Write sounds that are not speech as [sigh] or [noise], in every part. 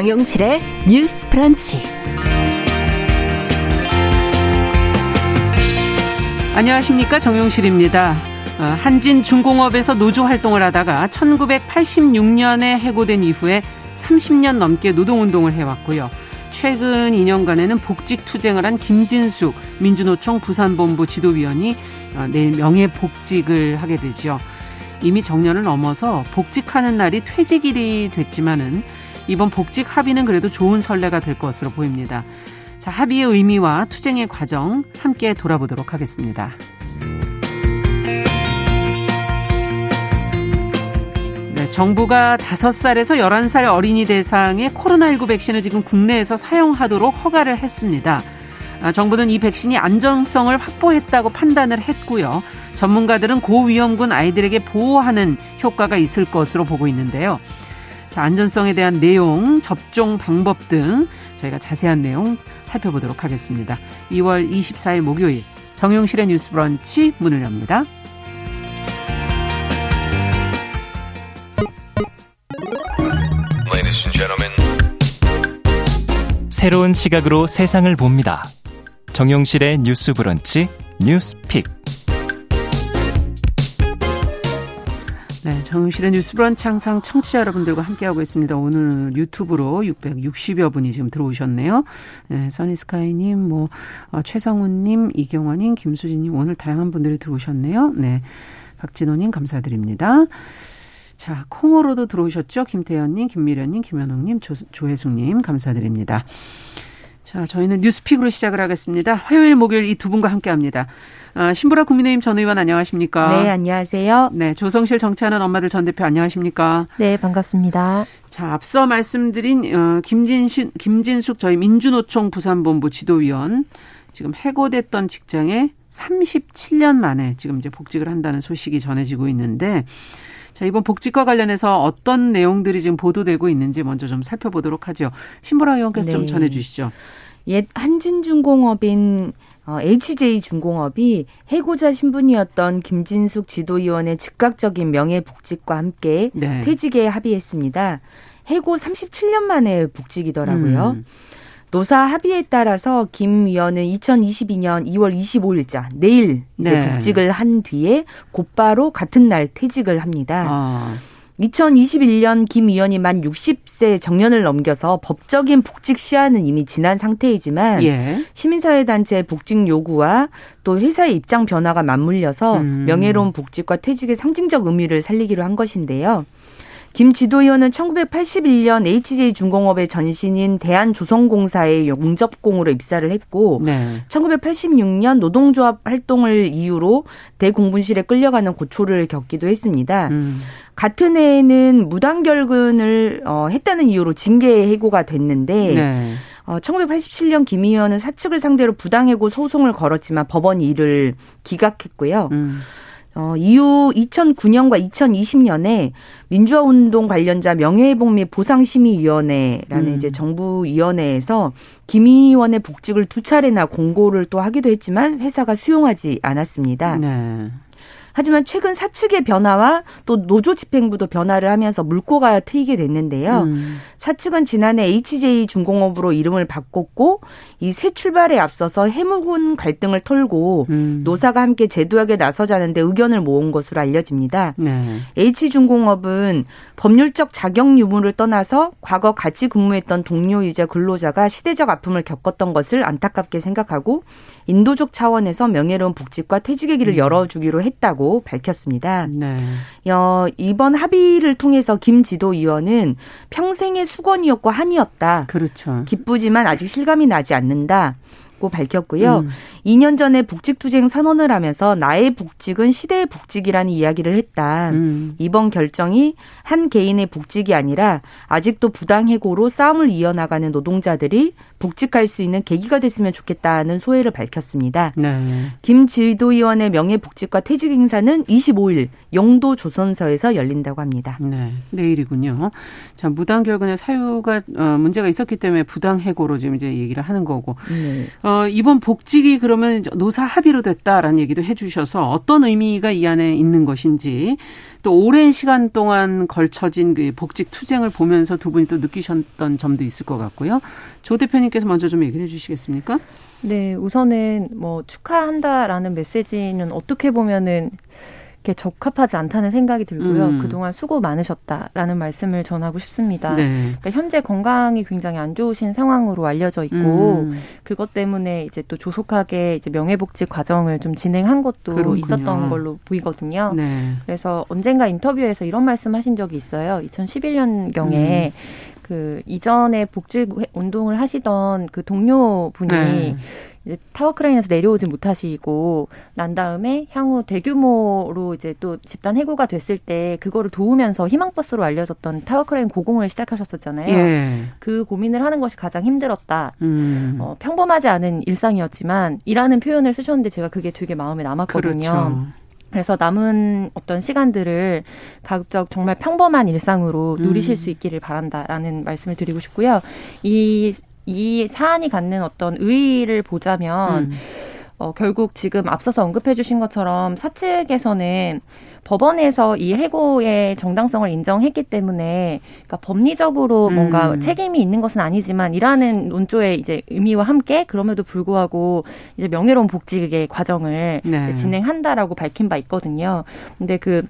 정용실의 뉴스 프런치. 안녕하십니까 정용실입니다. 어, 한진 중공업에서 노조 활동을 하다가 1986년에 해고된 이후에 30년 넘게 노동운동을 해왔고요. 최근 2년간에는 복직 투쟁을 한 김진숙 민주노총 부산본부 지도위원이 어, 내일 명예복직을 하게 되죠. 이미 정년을 넘어서 복직하는 날이 퇴직일이 됐지만은 이번 복직 합의는 그래도 좋은 선례가 될 것으로 보입니다. 자, 합의의 의미와 투쟁의 과정 함께 돌아보도록 하겠습니다. 네, 정부가 5살에서 11살 어린이 대상의 코로나19 백신을 지금 국내에서 사용하도록 허가를 했습니다. 아, 정부는 이 백신이 안정성을 확보했다고 판단을 했고요. 전문가들은 고위험군 아이들에게 보호하는 효과가 있을 것으로 보고 있는데요. 자, 안전성에 대한 내용, 접종 방법 등 저희가 자세한 내용 살펴보도록 하겠습니다. 2월 24일 목요일 정용실의 뉴스 브런치 문을 엽니다. 새로운 시각으로 세상을 봅니다. 정용실의 뉴스 브런치 뉴스 픽. 네, 정용실의 뉴스 브런치 항상 청취자 여러분들과 함께하고 있습니다. 오늘 유튜브로 660여 분이 지금 들어오셨네요. 네, 써니스카이님, 뭐, 어, 최성훈님, 이경원님, 김수진님, 오늘 다양한 분들이 들어오셨네요. 네. 박진호님, 감사드립니다. 자, 콩으로도 들어오셨죠? 김태현님, 김미련님, 김현웅님, 조, 조혜숙님, 감사드립니다. 자, 저희는 뉴스픽으로 시작을 하겠습니다. 화요일, 목요일 이 두 분과 함께 합니다. 아, 신보라 국민의힘 전 의원 안녕하십니까? 네, 안녕하세요. 네, 조성실 정치하는 엄마들 전 대표 안녕하십니까? 네, 반갑습니다. 자, 앞서 말씀드린 어, 김진신, 김진숙 저희 민주노총 부산본부 지도위원 지금 해고됐던 직장에 37년 만에 지금 이제 복직을 한다는 소식이 전해지고 있는데 자, 이번 복직과 관련해서 어떤 내용들이 지금 보도되고 있는지 먼저 좀 살펴보도록 하죠. 신보라 의원께서 네. 좀 전해 주시죠. 옛 한진중공업인 어, HJ중공업이 해고자 신분이었던 김진숙 지도위원의 즉각적인 명예복직과 함께 네. 퇴직에 합의했습니다. 해고 37년 만에 복직이더라고요. 음. 노사 합의에 따라서 김 위원은 2022년 2월 25일자 내일 이제 네. 복직을 한 뒤에 곧바로 같은 날 퇴직을 합니다. 아. 2021년 김 의원이 만 60세 정년을 넘겨서 법적인 복직 시한은 이미 지난 상태이지만 예. 시민사회단체의 복직 요구와 또 회사의 입장 변화가 맞물려서 음. 명예로운 복직과 퇴직의 상징적 의미를 살리기로 한 것인데요. 김 지도위원은 1981년 HJ중공업의 전신인 대한조선공사의 용접공으로 입사를 했고 네. 1986년 노동조합 활동을 이유로 대공분실에 끌려가는 고초를 겪기도 했습니다. 음. 같은 해에는 무단결근을 어, 했다는 이유로 징계 해고가 됐는데 네. 어, 1987년 김 의원은 사측을 상대로 부당해고 소송을 걸었지만 법원이 이를 기각했고요. 음. 어, 이후 2009년과 2020년에 민주화 운동 관련자 명예회복 및 보상심의위원회라는 음. 이제 정부위원회에서 김 의원의 복직을 두 차례나 공고를 또 하기도 했지만 회사가 수용하지 않았습니다. 네. 하지만 최근 사측의 변화와 또 노조 집행부도 변화를 하면서 물꼬가 트이게 됐는데요. 음. 사측은 지난해 HJ 중공업으로 이름을 바꿨고 이 새 출발에 앞서서 해묵은 갈등을 털고 음. 노사가 함께 제도하게 나서자는데 의견을 모은 것으로 알려집니다. 네. H중공업은 법률적 자격 유무를 떠나서 과거 같이 근무했던 동료이자 근로자가 시대적 아픔을 겪었던 것을 안타깝게 생각하고 인도적 차원에서 명예로운 복직과 퇴직의 길을 음. 열어주기로 했다고 밝혔습니다. 네. 어, 이번 합의를 통해서 김 지도위원은 평생의 수건이었고 한이었다. 그렇죠. 기쁘지만 아직 실감이 나지 않는다. 고 밝혔고요. 음. 2년 전에 복직투쟁 선언을 하면서 나의 복직은 시대의 복직이라는 이야기를 했다. 음. 이번 결정이 한 개인의 복직이 아니라 아직도 부당해고로 싸움을 이어나가는 노동자들이 복직할 수 있는 계기가 됐으면 좋겠다는 소회를 밝혔습니다. 네. 김 지도위원의 명예복직과 퇴직 행사는 25일 영도 조선서에서 열린다고 합니다. 네, 내일이군요. 자, 무단 결근의 사유가 어, 문제가 있었기 때문에 부당 해고로 지금 이제 얘기를 하는 거고. 네. 어, 어, 이번 복직이 그러면 노사 합의로 됐다라는 얘기도 해주셔서 어떤 의미가 이 안에 있는 것인지 또 오랜 시간 동안 걸쳐진 그 복직 투쟁을 보면서 두 분이 또 느끼셨던 점도 있을 것 같고요. 조 대표님께서 먼저 좀 얘기를 해주시겠습니까? 네, 우선은 뭐 축하한다라는 메시지는 어떻게 보면은 이렇게 적합하지 않다는 생각이 들고요. 음. 그동안 수고 많으셨다라는 말씀을 전하고 싶습니다. 네. 그러니까 현재 건강이 굉장히 안 좋으신 상황으로 알려져 있고 음. 그것 때문에 이제 또 조속하게 이제 명예복직 과정을 좀 진행한 것도 그렇군요. 있었던 걸로 보이거든요. 네. 그래서 언젠가 인터뷰에서 이런 말씀하신 적이 있어요. 2011년 경에 음. 그 이전에 복직 운동을 하시던 그 동료분이 네. 이제 타워 크레인에서 내려오지 못하시고 난 다음에 향후 대규모로 이제 또 집단 해고가 됐을 때 그거를 도우면서 희망버스로 알려졌던 타워 크레인 고공을 시작하셨었잖아요. 예. 그 고민을 하는 것이 가장 힘들었다. 음. 어, 평범하지 않은 일상이었지만 이라는 표현을 쓰셨는데 제가 그게 되게 마음에 남았거든요. 그렇죠. 그래서 남은 어떤 시간들을 가급적 정말 평범한 일상으로 누리실 음. 수 있기를 바란다라는 말씀을 드리고 싶고요. 이 이 사안이 갖는 어떤 의의를 보자면 음. 어, 결국 지금 앞서서 언급해 주신 것처럼 사측에서는 법원에서 이 해고의 정당성을 인정했기 때문에 그러니까 법리적으로 음. 뭔가 책임이 있는 것은 아니지만 이라는 논조의 이제 의미와 함께 그럼에도 불구하고 이제 명예로운 복직의 과정을 네. 진행한다라고 밝힌 바 있거든요. 근데 그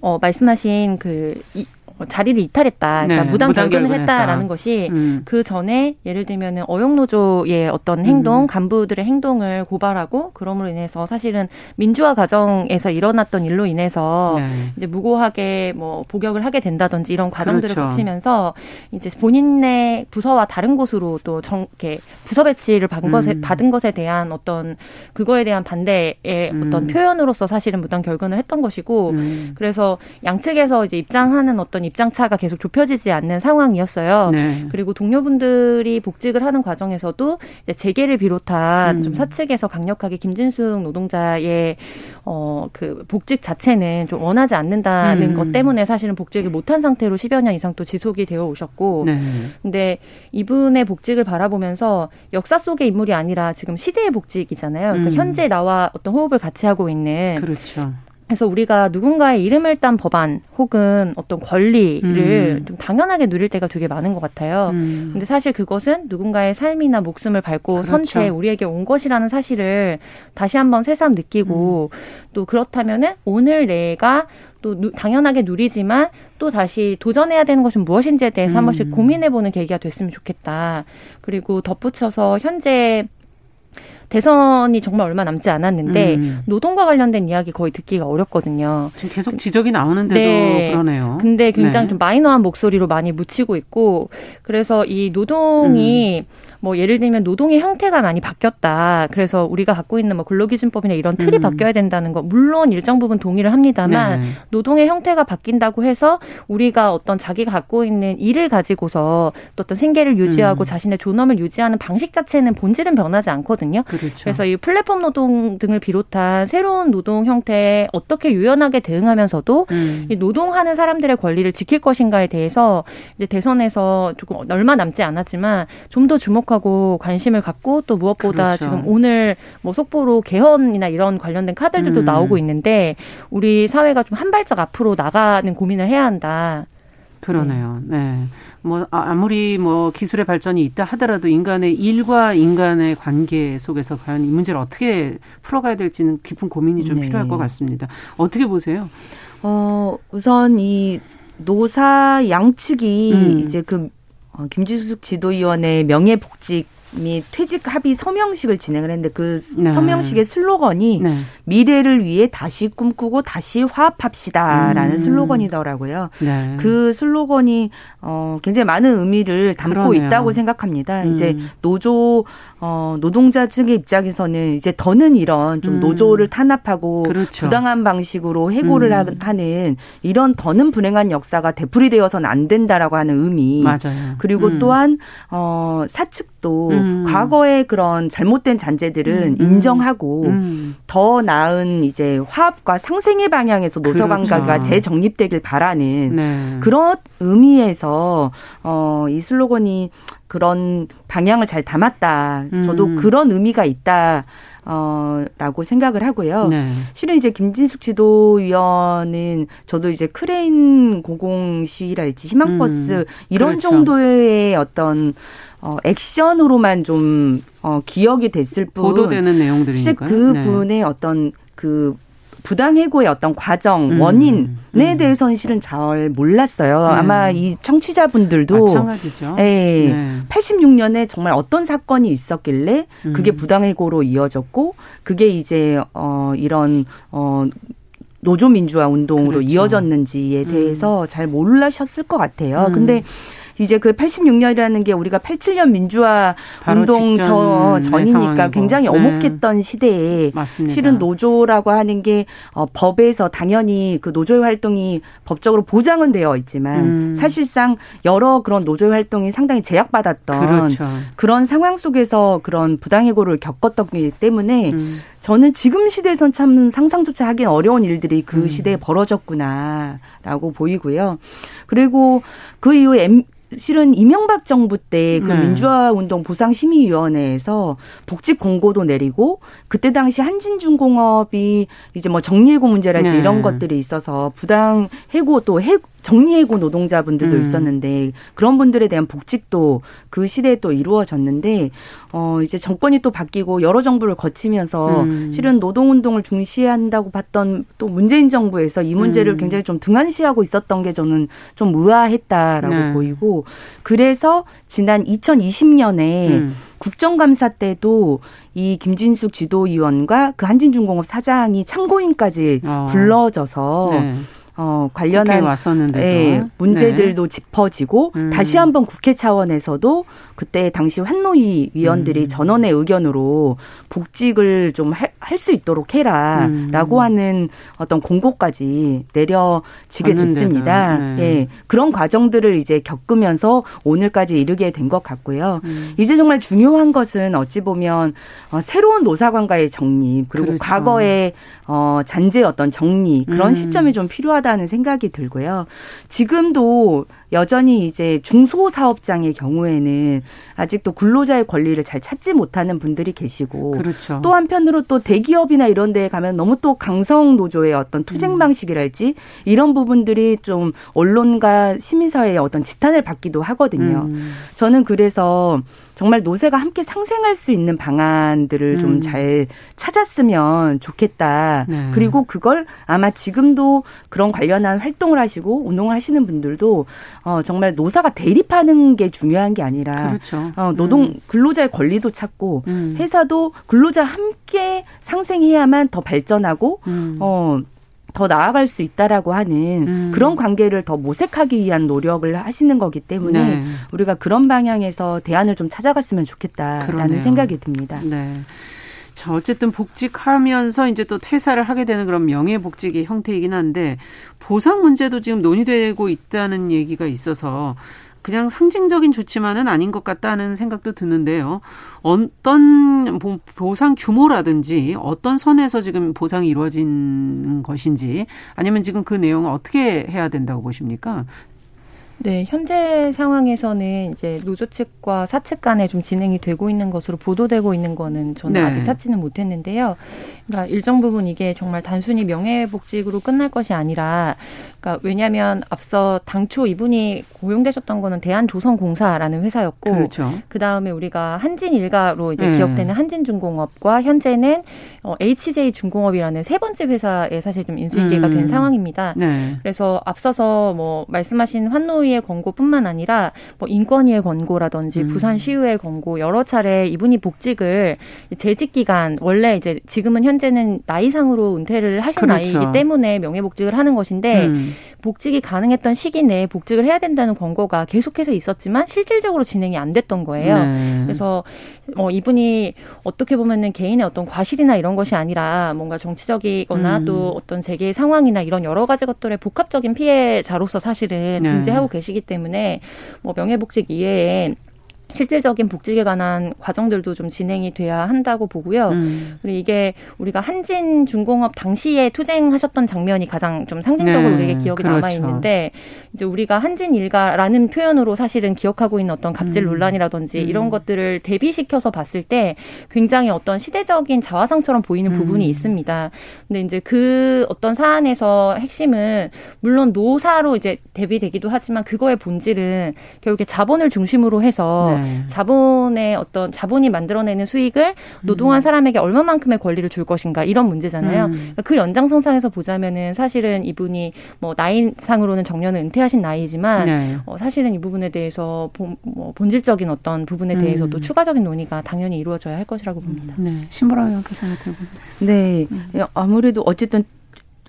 어, 말씀하신 그, 이, 뭐 자리를 이탈했다. 그러니까 네, 무단, 무단 결근을 했다라는 것이 음. 그 전에 예를 들면은 어용노조의 어떤 행동, 음. 간부들의 행동을 고발하고 그럼으로 인해서 사실은 민주화 과정에서 일어났던 일로 인해서 네. 이제 무고하게 뭐 복역을 하게 된다든지 이런 과정들을 그렇죠. 거치면서 이제 본인의 부서와 다른 곳으로 또 정, 이렇게 부서 배치를 받은, 음. 것에, 받은 것에 대한 어떤 그거에 대한 반대의 음. 어떤 표현으로서 사실은 무단 결근을 했던 것이고 음. 그래서 양측에서 이제 입장하는 어떤 어떤 입장 차가 계속 좁혀지지 않는 상황이었어요. 네. 그리고 동료분들이 복직을 하는 과정에서도 재계를 비롯한 음. 좀 사측에서 강력하게 김진숙 노동자의 어 그 복직 자체는 좀 원하지 않는다는 음. 것 때문에 사실은 복직을 못한 상태로 10여 년 이상 또 지속이 되어 오셨고, 네. 근데 이분의 복직을 바라보면서 역사 속의 인물이 아니라 지금 시대의 복직이잖아요. 그러니까 음. 현재 나와 어떤 호흡을 같이 하고 있는 그렇죠. 그래서 우리가 누군가의 이름을 딴 법안 혹은 어떤 권리를 음. 좀 당연하게 누릴 때가 되게 많은 것 같아요. 음. 근데 사실 그것은 누군가의 삶이나 목숨을 밟고 그렇죠. 선체 우리에게 온 것이라는 사실을 다시 한번 새삼 느끼고 음. 또 그렇다면은 오늘 내가 또 누, 당연하게 누리지만 또 다시 도전해야 되는 것은 무엇인지에 대해서 한 번씩 음. 고민해보는 계기가 됐으면 좋겠다. 그리고 덧붙여서 현재 대선이 정말 얼마 남지 않았는데 음. 노동과 관련된 이야기 거의 듣기가 어렵거든요. 지금 계속 지적이 나오는데도 네. 그러네요. 근데 굉장히 네. 좀 마이너한 목소리로 많이 묻히고 있고 그래서 이 노동이 음. 뭐 예를 들면 노동의 형태가 많이 바뀌었다. 그래서 우리가 갖고 있는 뭐 근로기준법이나 이런 틀이 음. 바뀌어야 된다는 거 물론 일정 부분 동의를 합니다만 네. 노동의 형태가 바뀐다고 해서 우리가 어떤 자기가 갖고 있는 일을 가지고서 또 어떤 생계를 유지하고 음. 자신의 존엄을 유지하는 방식 자체는 본질은 변하지 않거든요. 그 렇죠. 그래서 이 플랫폼 노동 등을 비롯한 새로운 노동 형태에 어떻게 유연하게 대응하면서도 음. 이 노동하는 사람들의 권리를 지킬 것인가에 대해서 이제 대선에서 조금 얼마 남지 않았지만 좀 더 주목하고 주목하고 관심을 갖고 또 무엇보다 그렇죠. 지금 오늘 뭐 속보로 개헌이나 이런 관련된 카드들도 음. 나오고 있는데 우리 사회가 좀 한 발짝 앞으로 나가는 고민을 해야 한다. 그러네요. 네. 네. 뭐 아, 아무리 뭐 기술의 발전이 있다 하더라도 인간의 일과 인간의 관계 속에서 과연 이 문제를 어떻게 풀어가야 될지는 깊은 고민이 좀 네. 필요할 것 같습니다. 어떻게 보세요? 어, 우선 이 노사 양측이 음. 이제 그 어, 김지숙 지도위원회 명예복직 및 퇴직 합의 서명식을 진행을 했는데 그 네. 서명식의 슬로건이 네. 미래를 위해 다시 꿈꾸고 다시 화합합시다라는 음. 슬로건이더라고요. 네. 그 슬로건이 어 굉장히 많은 의미를 담고 그러네요. 있다고 생각합니다. 음. 이제 노조 어 노동자 측의 입장에서는 이제 더는 이런 좀 음. 노조를 탄압하고 그렇죠. 부당한 방식으로 해고를 음. 하는 이런 더는 불행한 역사가 되풀이되어서는 안 된다라고 하는 의미. 맞아요. 그리고 음. 또한 어 사측도 음. 과거의 그런 잘못된 잔재들은 음. 인정하고 음. 더 나은 이제 화합과 상생의 방향에서 노조 관계가 그렇죠. 재정립되길 바라는 네. 그런 의미에서 어, 이 슬로건이 그런 방향을 잘 담았다. 저도 음. 그런 의미가 있다. 어, 라고 생각을 하고요. 네. 실은 이제 김진숙 지도위원은 저도 이제 크레인 고공 시위랄지 희망버스 음, 이런 그렇죠. 정도의 어떤 어, 액션으로만 좀 어, 기억이 됐을 뿐 보도되는 내용들이니까 실제 그분의 네. 어떤 그 부당 해고의 어떤 과정, 음, 원인에 음. 대해서는 실은 잘 몰랐어요. 네. 아마 이 청취자분들도 마찬가지죠. 예, 네. 86년에 정말 어떤 사건이 있었길래 그게 음. 부당 해고로 이어졌고 그게 이제 어 이런 어 노조 민주화 운동으로 그렇죠. 이어졌는지에 대해서 음. 잘 몰라셨을 것 같아요. 음. 근데 이제 그 86년이라는 게 우리가 87년 민주화 운동 저 전이니까 굉장히 네. 어목했던 네. 시대에 맞습니다. 실은 노조라고 하는 게 어, 법에서 당연히 그 노조의 활동이 법적으로 보장은 되어 있지만 음. 사실상 여러 그런 노조의 활동이 상당히 제약받았던 그렇죠. 그런 상황 속에서 그런 부당해고를 겪었기 때문에 음. 저는 지금 시대에선 참 상상조차 하기 어려운 일들이 그 음. 시대에 벌어졌구나라고 보이고요. 그리고 그 이후에 M, 실은 이명박 정부 때그 네. 민주화 운동 보상 심의 위원회에서 복직 공고도 내리고 그때 당시 한진중공업이 이제 뭐 정리해고 문제랄지 네. 이런 것들이 있어서 부당 해고 또 해, 정리해고 노동자분들도 음. 있었는데 그런 분들에 대한 복직도 그 시대에 또 이루어졌는데 어 이제 정권이 또 바뀌고 여러 정부를 거치면서 음. 실은 노동 운동을 중시한다고 봤던 또 문재인 정부에서 이 문제를 음. 굉장히 좀 등한시하고 있었던 게 저는 좀 의아했다라고 네. 보이고 그래서 지난 2020년에 음. 국정감사 때도 이 김진숙 지도위원과 그 한진중공업 사장이 참고인까지 어. 불러져서 네. 어, 관련한 왔었는데도. 예, 문제들도 네. 짚어지고 음. 다시 한번 국회 차원에서도 그때 당시 환노위 위원들이 음. 전원의 의견으로 복직을 좀 할 수 있도록 해라라고 음. 하는 어떤 공고까지 내려지게 됐습니다. 네. 예. 그런 과정들을 이제 겪으면서 오늘까지 이르게 된 것 같고요. 음. 이제 정말 중요한 것은 어찌 보면 어, 새로운 노사관과의 정립 그리고 그렇죠. 과거의 어, 잔재 어떤 정리 그런 음. 시점이 좀 필요하다 는 생각이 들고요. 지금도 여전히 이제 중소사업장의 경우에는 아직도 근로자의 권리를 잘 찾지 못하는 분들이 계시고 그렇죠. 또 한편으로 또 대기업이나 이런 데에 가면 너무 또 강성 노조의 어떤 투쟁 음. 방식이랄지 이런 부분들이 좀 언론과 시민사회의 어떤 지탄을 받기도 하거든요. 음. 저는 그래서 정말 노세가 함께 상생할 수 있는 방안들을 음. 좀잘 찾았으면 좋겠다. 네. 그리고 그걸 아마 지금도 그런 관련한 활동을 하시고 운동을 하시는 분들도 어 정말 노사가 대립하는 게 중요한 게 아니라 그렇죠. 어 노동 음. 근로자의 권리도 찾고 음. 회사도 근로자 함께 상생해야만 더 발전하고 음. 어 더 나아갈 수 있다라고 하는 음. 그런 관계를 더 모색하기 위한 노력을 하시는 거기 때문에 네. 우리가 그런 방향에서 대안을 좀 찾아갔으면 좋겠다라는 그러네요. 생각이 듭니다. 네. 자, 어쨌든 복직하면서 이제 또 퇴사를 하게 되는 그런 명예복직의 형태이긴 한데 보상 문제도 지금 논의되고 있다는 얘기가 있어서 그냥 상징적인 조치만은 아닌 것 같다는 생각도 드는데요. 어떤 보상 규모라든지 어떤 선에서 지금 보상이 이루어진 것인지 아니면 지금 그 내용을 어떻게 해야 된다고 보십니까? 네, 현재 상황에서는 이제 노조 측과 사측 간에 좀 진행이 되고 있는 것으로 보도되고 있는 거는 저는 네. 아직 찾지는 못했는데요. 그러니까 일정 부분 이게 정말 단순히 명예복직으로 끝날 것이 아니라 그러니까 왜냐하면 앞서 당초 이분이 고용되셨던 거는 대한조선공사라는 회사였고 그렇죠. 그다음에 우리가 한진일가로 이제 음. 기억되는 한진중공업과 현재는 어, HJ중공업이라는 세 번째 회사에 사실 좀 인수인계가 음. 된 상황입니다. 네. 그래서 앞서서 뭐 말씀하신 환노위의 권고뿐만 아니라 뭐 인권위의 권고라든지 음. 부산시의회 권고 여러 차례 이분이 복직을 재직 기간 원래 이제 지금은 현 현재는 나이상으로 은퇴를 하신 그렇죠. 나이이기 때문에 명예복직을 하는 것인데 음. 복직이 가능했던 시기 내에 복직을 해야 된다는 권고가 계속해서 있었지만 실질적으로 진행이 안 됐던 거예요. 네. 그래서 어, 이분이 어떻게 보면은 개인의 어떤 과실이나 이런 것이 아니라 뭔가 정치적이거나 음. 또 어떤 재계의 상황이나 이런 여러 가지 것들의 복합적인 피해자로서 사실은 네. 존재하고 계시기 때문에 뭐 명예복직 이외에 실질적인 복직에 관한 과정들도 좀 진행이 돼야 한다고 보고요. 음. 그리고 이게 우리가 한진 중공업 당시에 투쟁하셨던 장면이 가장 좀 상징적으로 네. 우리에게 기억에 그렇죠. 남아 있는데 이제 우리가 한진 일가라는 표현으로 사실은 기억하고 있는 어떤 갑질 음. 논란이라든지 음. 이런 것들을 대비시켜서 봤을 때 굉장히 어떤 시대적인 자화상처럼 보이는 음. 부분이 있습니다. 근데 이제 그 어떤 사안에서 핵심은 물론 노사로 이제 대비되기도 하지만 그거의 본질은 결국에 자본을 중심으로 해서 네. 자본의 어떤 자본이 만들어내는 수익을 노동한 음. 사람에게 얼마만큼의 권리를 줄 것인가 이런 문제잖아요. 음. 그러니까 그 연장선상에서 보자면은 사실은 이분이 뭐 나이상으로는 정년을 은퇴하신 나이지만 네. 어, 사실은 이 부분에 대해서 본, 뭐 본질적인 어떤 부분에 대해서도 음. 추가적인 논의가 당연히 이루어져야 할 것이라고 봅니다. 네, 신보라 의원께서 들어보세요. 네, 음. 아무래도 어쨌든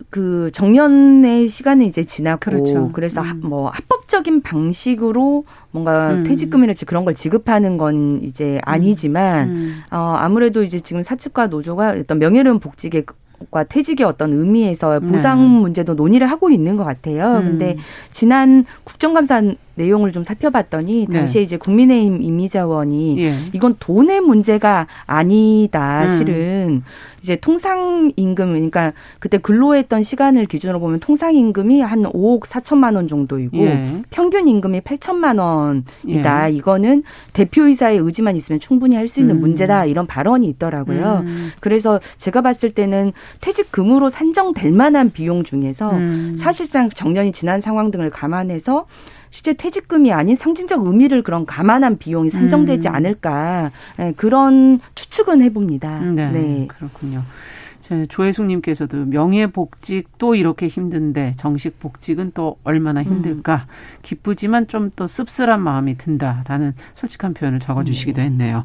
그 정년의 시간은 이제 지났고 그렇죠. 그래서 음. 뭐 합법적인 방식으로 뭔가 음. 퇴직금이라든지 그런 걸 지급하는 건 이제 아니지만 음. 어 아무래도 이제 지금 사측과 노조가 어떤 명예로운 복직에 과 퇴직의 어떤 의미에서 보상 네. 문제도 논의를 하고 있는 것 같아요. 음. 근데 지난 국정감사 내용을 좀 살펴봤더니 네. 당시에 네. 이제 국민의힘 임의자원이 예. 이건 돈의 문제가 아니다. 음. 실은 이제 통상 임금 그러니까 그때 근로했던 시간을 기준으로 보면 통상 임금이 한 5억 4천만 원 정도이고 예. 평균 임금이 8천만 원이다. 예. 이거는 대표이사의 의지만 있으면 충분히 할 수 있는 음. 문제다. 이런 발언이 있더라고요. 음. 그래서 제가 봤을 때는 퇴직금으로 산정될 만한 비용 중에서 음. 사실상 정년이 지난 상황 등을 감안해서 실제 퇴직금이 아닌 상징적 의미를 그런 감안한 비용이 산정되지 음. 않을까 네, 그런 추측은 해봅니다. 네, 네. 그렇군요. 조혜숙님께서도 명예복직도 이렇게 힘든데 정식 복직은 또 얼마나 음. 힘들까 음. 기쁘지만 좀 또 씁쓸한 마음이 든다라는 솔직한 표현을 적어주시기도 네. 했네요.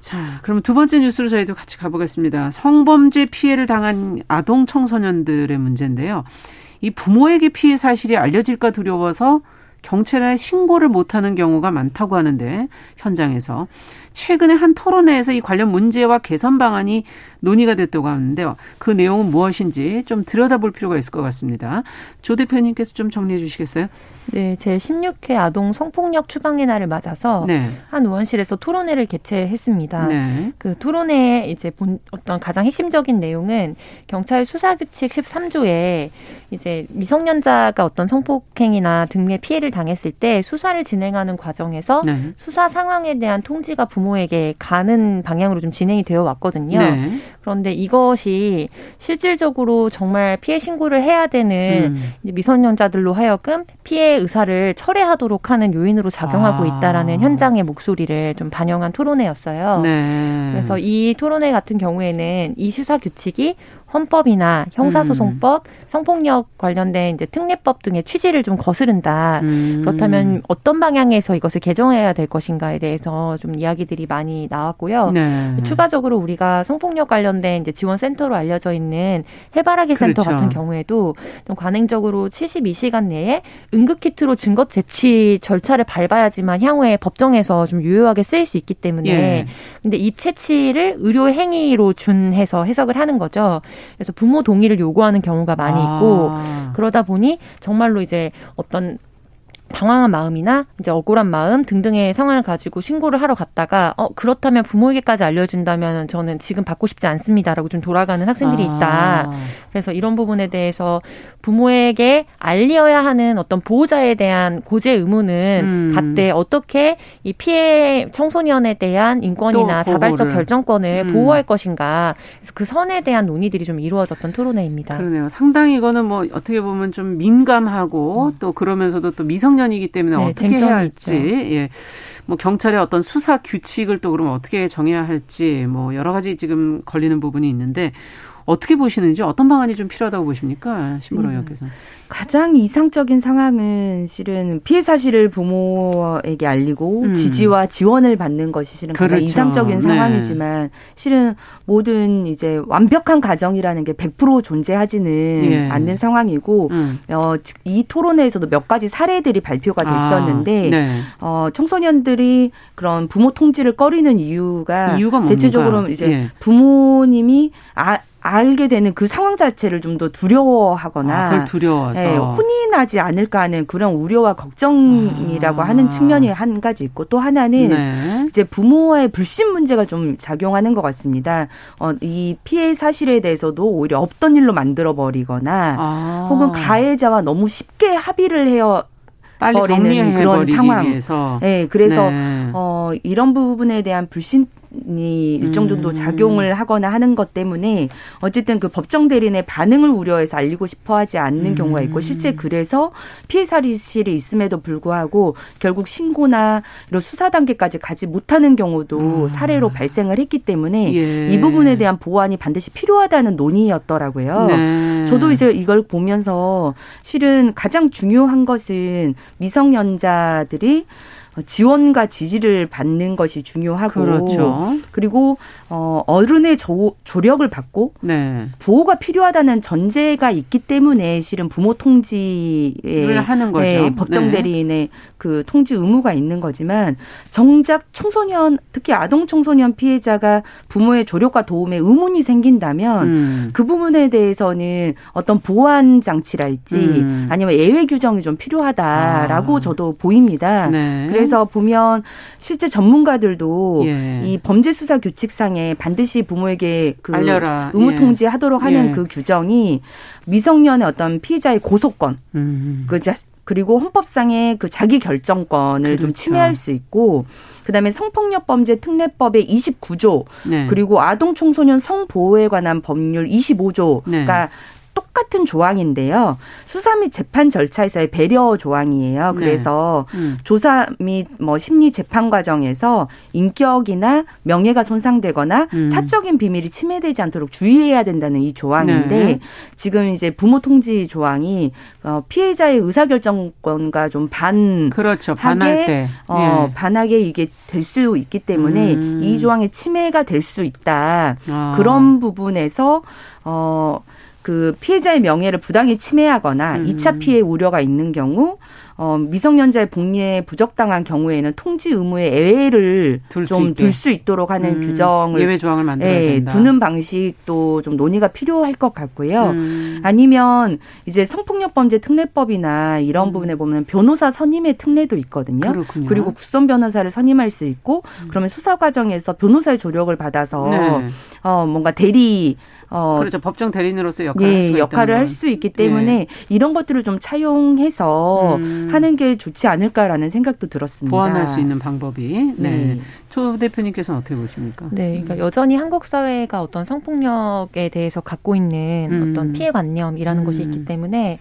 자, 그럼 두 번째 뉴스로 저희도 같이 가보겠습니다. 성범죄 피해를 당한 아동 청소년들의 문제인데요. 이 부모에게 피해 사실이 알려질까 두려워서 경찰에 신고를 못하는 경우가 많다고 하는데 현장에서. 최근에 한 토론회에서 이 관련 문제와 개선 방안이 논의가 됐다고 하는데요. 그 내용은 무엇인지 좀 들여다볼 필요가 있을 것 같습니다. 조 대표님께서 좀 정리해 주시겠어요? 네, 제 16회 아동 성폭력 추방의 날을 맞아서 네. 한 의원실에서 토론회를 개최했습니다. 네. 그 토론회에 이제 본 어떤 가장 핵심적인 내용은 경찰 수사 규칙 13조에 이제 미성년자가 어떤 성폭행이나 등의 피해를 당했을 때 수사를 진행하는 과정에서 네. 수사 상황에 대한 통지가 부모에게 가는 방향으로 좀 진행이 되어 왔거든요. 네. 그런데 이것이 실질적으로 정말 피해 신고를 해야 되는 음. 미성년자들로 하여금 피해 의사를 철회하도록 하는 요인으로 작용하고 아. 있다라는 현장의 목소리를 좀 반영한 토론회였어요. 네. 그래서 이 토론회 같은 경우에는 이 수사 규칙이 헌법이나 형사소송법, 음. 성폭력 관련된 이제 특례법 등의 취지를 좀 거스른다. 음. 그렇다면 어떤 방향에서 이것을 개정해야 될 것인가에 대해서 좀 이야기들이 많이 나왔고요. 네. 추가적으로 우리가 성폭력 관련된 이제 지원센터로 알려져 있는 해바라기 그렇죠. 센터 같은 경우에도 좀 관행적으로 72시간 내에 응급키트로 증거 제치 절차를 밟아야지만 향후에 법정에서 좀 유효하게 쓰일 수 있기 때문에 예. 근데 이 채취를 의료 행위로 준해서 해석을 하는 거죠. 그래서 부모 동의를 요구하는 경우가 많이 있고 아. 그러다 보니 정말로 이제 어떤 당황한 마음이나 이제 억울한 마음 등등의 상황을 가지고 신고를 하러 갔다가 어 그렇다면 부모에게까지 알려준다면 저는 지금 받고 싶지 않습니다라고 좀 돌아가는 학생들이 아. 있다. 그래서 이런 부분에 대해서 부모에게 알려야 하는 어떤 보호자에 대한 고제 의무는 음. 갖되 어떻게 이 피해 청소년에 대한 인권이나 자발적 결정권을 음. 보호할 것인가. 그래서 그 선에 대한 논의들이 좀 이루어졌던 토론회입니다. 그러네요. 상당히 이거는 뭐 어떻게 보면 좀 민감하고 음. 또 그러면서도 또 미성 미성년이기 때문에 네, 어떻게 해야 할지, 예. 뭐 경찰의 어떤 수사 규칙을 또 그러면 어떻게 정해야 할지 뭐 여러 가지 지금 걸리는 부분이 있는데 어떻게 보시는지 어떤 방안이 좀 필요하다고 보십니까? 신보라 음. 의원께서. 음. 가장 이상적인 상황은 실은 피해 사실을 부모에게 알리고 음. 지지와 지원을 받는 것이 실은 가장 그렇죠. 이상적인 네. 상황이지만 실은 모든 이제 완벽한 가정이라는 게 100% 존재하지는 예. 않는 상황이고 음. 어, 이 토론회에서도 몇 가지 사례들이 발표가 아, 됐었는데 아, 네. 어, 청소년들이 그런 부모 통지를 꺼리는 이유가, 이유가 대체적으로 이제 예. 부모님이 아 알게 되는 그 상황 자체를 좀 더 두려워하거나 아, 그걸 두려워서 네, 혼이 나지 않을까 하는 그런 우려와 걱정이라고 아. 하는 측면이 한 가지 있고 또 하나는 네. 이제 부모와의 불신 문제가 좀 작용하는 것 같습니다. 어, 이 피해 사실에 대해서도 오히려 없던 일로 만들어 버리거나 아. 혹은 가해자와 너무 쉽게 합의를 해요. 빨리 버리는 그런 상황. 위해서. 네, 그래서 네. 어 이런 부분에 대한 불신 이 일정 정도 음. 작용을 하거나 하는 것 때문에 어쨌든 그 법정 대리인의 반응을 우려해서 알리고 싶어 하지 않는 음. 경우가 있고 실제 그래서 피해 사실이 있음에도 불구하고 결국 신고나 이런 수사 단계까지 가지 못하는 경우도 음. 사례로 발생을 했기 때문에 예. 이 부분에 대한 보완이 반드시 필요하다는 논의였더라고요. 네. 저도 이제 이걸 보면서 실은 가장 중요한 것은 미성년자들이 지원과 지지를 받는 것이 중요하고 그렇죠. 그리고 어 어른의 조, 조력을 받고 네. 보호가 필요하다는 전제가 있기 때문에 실은 부모 통지를 하는 거죠. 예, 법정 네. 대리인의 네. 그 통지 의무가 있는 거지만 정작 청소년 특히 아동 청소년 피해자가 부모의 조력과 도움에 의문이 생긴다면 음. 그 부분에 대해서는 어떤 보완 장치랄지 음. 아니면 예외 규정이 좀 필요하다라고 아. 저도 보입니다. 네. 그래서 그래서 보면 실제 전문가들도 예. 이 범죄 수사 규칙상 에 반드시 부모에게 그 알려라. 의무 예. 통지하도록 하는 예. 그 규정이 미성년의 어떤 피해자의 고소권, 음. 그 그리고 헌법상의 그 자기 결정권을 그렇죠. 좀 침해할 수 있고 그다음에 성폭력 범죄 특례법의 29조 네. 그리고 아동 청소년 성보호에 관한 법률 25조가 네. 똑같은 조항인데요. 수사 및 재판 절차에서의 배려 조항이에요. 네. 그래서 네. 음. 조사 및 뭐 심리 재판 과정에서 인격이나 명예가 손상되거나 음. 사적인 비밀이 침해되지 않도록 주의해야 된다는 이 조항인데 네. 지금 이제 부모 통지 조항이 어 피해자의 의사결정권과 좀 반. 그렇죠. 반할 때. 어, 예. 반하게 이게 될 수 있기 때문에 음. 이 조항의 침해가 될 수 있다. 아. 그런 부분에서 어, 그 피해자의 명예를 부당히 침해하거나 음. 2차 피해 우려가 있는 경우 어, 미성년자의 복리에 부적당한 경우에는 통지 의무의 예외를 좀 둘 수 있도록 하는 음, 규정을 예외 조항을 만들어야 예, 된다. 두는 방식도 좀 논의가 필요할 것 같고요. 음. 아니면 이제 성폭력 범죄 특례법이나 이런 음. 부분에 보면 변호사 선임의 특례도 있거든요. 그렇군요. 그리고 국선 변호사를 선임할 수 있고 음. 그러면 수사 과정에서 변호사의 조력을 받아서 네. 어 뭔가 대리 어 그렇죠 법정 대리인으로서 역할을 예, 할 역할을 할 수 있기 때문에 예. 이런 것들을 좀 차용해서 음. 하는 게 좋지 않을까라는 생각도 들었습니다. 보완할 수 있는 방법이 네. 네. 초 대표님께서는 어떻게 보십니까? 네, 그러니까 여전히 한국 사회가 어떤 성폭력에 대해서 갖고 있는 음. 어떤 피해 관념이라는 음. 것이 있기 때문에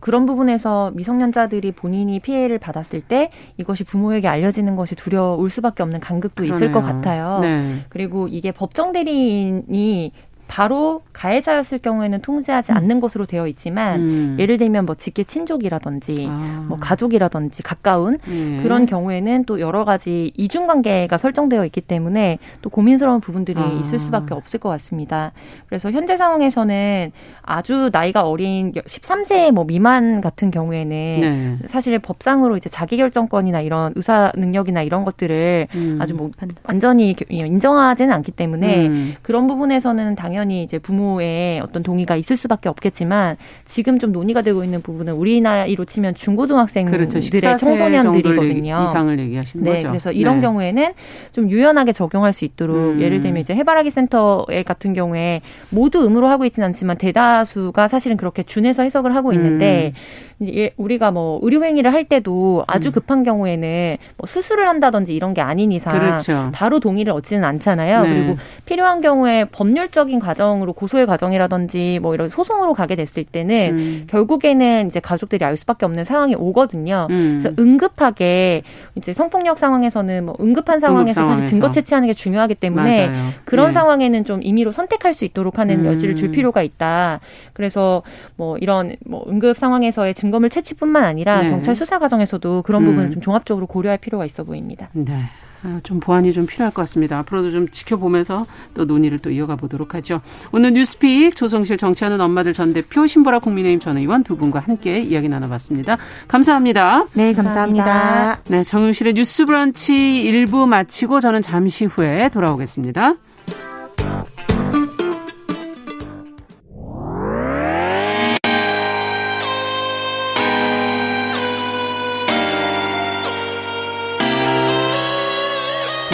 그런 부분에서 미성년자들이 본인이 피해를 받았을 때 이것이 부모에게 알려지는 것이 두려울 수밖에 없는 간극도 그러네요. 있을 것 같아요. 네. 그리고 이게 법정 대리인이 바로 가해자였을 경우에는 통지하지 음. 않는 것으로 되어 있지만 음. 예를 들면 뭐 직계 친족이라든지 아. 뭐 가족이라든지 가까운 예. 그런 경우에는 또 여러 가지 이중 관계가 설정되어 있기 때문에 또 고민스러운 부분들이 아. 있을 수밖에 없을 것 같습니다. 그래서 현재 상황에서는 아주 나이가 어린 13세 뭐 미만 같은 경우에는 네. 사실 법상으로 이제 자기 결정권이나 이런 의사 능력이나 이런 것들을 음. 아주 뭐 완전히 인정하지는 않기 때문에 음. 그런 부분에서는 당연히 당연히 이제 부모의 어떤 동의가 있을 수밖에 없겠지만 지금 좀 논의가 되고 있는 부분은 우리나라로 치면 중고등학생들의 그렇죠. 청소년들이거든요. 이상을 얘기하시는 네, 거죠. 그래서 이런 네. 경우에는 좀 유연하게 적용할 수 있도록 음. 예를 들면 이제 해바라기 센터 같은 경우에 모두 의무로 하고 있지는 않지만 대다수가 사실은 그렇게 준해서 해석을 하고 있는데 음. 예, 우리가 뭐 의료행위를 할 때도 아주 음. 급한 경우에는 뭐 수술을 한다든지 이런 게 아닌 이상 그렇죠. 바로 동의를 얻지는 않잖아요. 네. 그리고 필요한 경우에 법률적인 과정으로 고소의 과정이라든지 뭐 이런 소송으로 가게 됐을 때는 음. 결국에는 이제 가족들이 알 수밖에 없는 상황이 오거든요. 음. 그래서 응급하게 이제 성폭력 상황에서는 뭐 응급한 상황에서, 응급 사실 증거 채취하는 게 중요하기 때문에 맞아요. 그런 네. 상황에는 좀 임의로 선택할 수 있도록 하는 음. 여지를 줄 필요가 있다. 그래서 뭐 이런 뭐 응급 상황에서의 증거 물 채취뿐만 아니라 네. 경찰 수사 과정에서도 그런 음. 부분을 좀 종합적으로 고려할 필요가 있어 보입니다. 네. 아, 좀 보완이 좀 필요할 것 같습니다. 앞으로도 좀 지켜보면서 또 논의를 또 이어가 보도록 하죠. 오늘 뉴스픽 조성실 정치하는 엄마들 전 대표 신보라 국민의힘 전 의원 두 분과 함께 이야기 나눠봤습니다. 감사합니다. 네, 감사합니다. 네, 정용실의 뉴스 브런치 일부 마치고 저는 잠시 후에 돌아오겠습니다.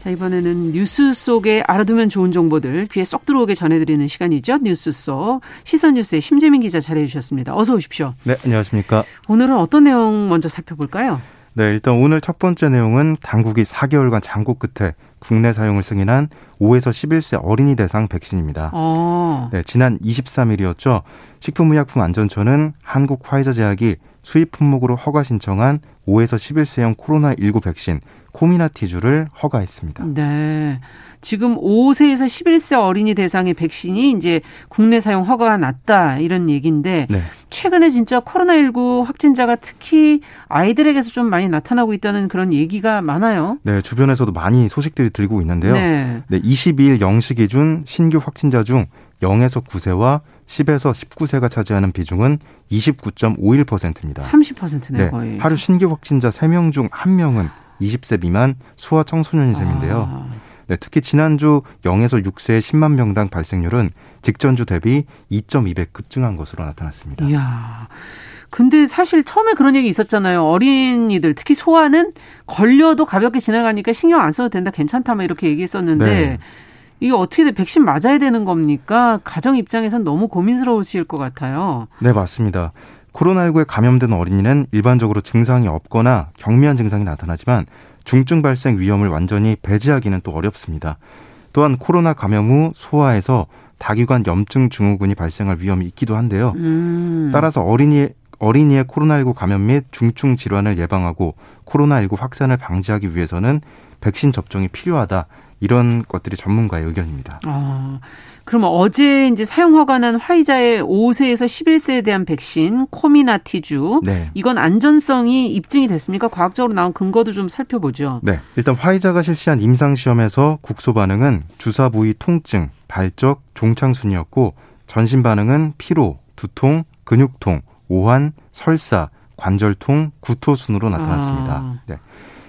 자, 이번에는 뉴스 속에 알아두면 좋은 정보들 귀에 쏙 들어오게 전해드리는 시간이죠. 뉴스 속 시선 뉴스의 심재민 기자 잘해주셨습니다. 어서 오십시오. 네, 안녕하십니까. 오늘은 어떤 내용 먼저 살펴볼까요? 네, 일단 오늘 첫 번째 내용은 당국이 4개월간 장고 끝에 국내 사용을 승인한 5에서 11세 어린이 대상 백신입니다. 어. 네, 지난 23일이었죠. 식품의약품안전처는 한국 화이자 제약이 수입 품목으로 허가 신청한 5에서 11세형 코로나19 백신 코미나티주를 허가했습니다. 네. 지금 5세에서 11세 어린이 대상의 백신이 이제 국내 사용 허가가 났다 이런 얘기인데 네. 최근에 진짜 코로나19 확진자가 특히 아이들에게서 좀 많이 나타나고 있다는 그런 얘기가 많아요. 네, 주변에서도 많이 소식들이 들고 있는데요. 네. 네 22일 0시 기준 신규 확진자 중 0에서 9세와 10에서 19세가 차지하는 비중은 29.51%입니다. 30%네요, 네, 거의. 하루 신규 확진자 3명 중 1명은 20세 미만 소아 청소년이 셈인데요. 아. 네, 특히 지난주 0에서 6세의 10만 명당 발생률은 직전주 대비 2.2배 급증한 것으로 나타났습니다. 이야. 근데 사실 처음에 그런 얘기 있었잖아요. 어린이들, 특히 소아는 걸려도 가볍게 지나가니까 신경 안 써도 된다, 괜찮다, 막 이렇게 얘기했었는데, 네. 이게 어떻게 돼? 백신 맞아야 되는 겁니까? 가정 입장에선 너무 고민스러우실 것 같아요. 네, 맞습니다. 코로나19에 감염된 어린이는 일반적으로 증상이 없거나 경미한 증상이 나타나지만 중증 발생 위험을 완전히 배제하기는 또 어렵습니다. 또한 코로나 감염 후 소아에서 다기관 염증 증후군이 발생할 위험이 있기도 한데요. 음. 따라서 어린이 어린이의 코로나19 감염 및 중증 질환을 예방하고 코로나19 확산을 방지하기 위해서는 백신 접종이 필요하다. 이런 것들이 전문가의 의견입니다. 아, 그럼 어제 이제 사용 허가 난 화이자의 5세에서 11세에 대한 백신 코미나티주 네. 이건 안전성이 입증이 됐습니까? 과학적으로 나온 근거도 좀 살펴보죠. 네. 일단 화이자가 실시한 임상 시험에서 국소 반응은 주사 부위 통증, 발적, 종창순이었고 전신 반응은 피로, 두통, 근육통, 오한, 설사, 관절통, 구토 순으로 나타났습니다. 아. 네.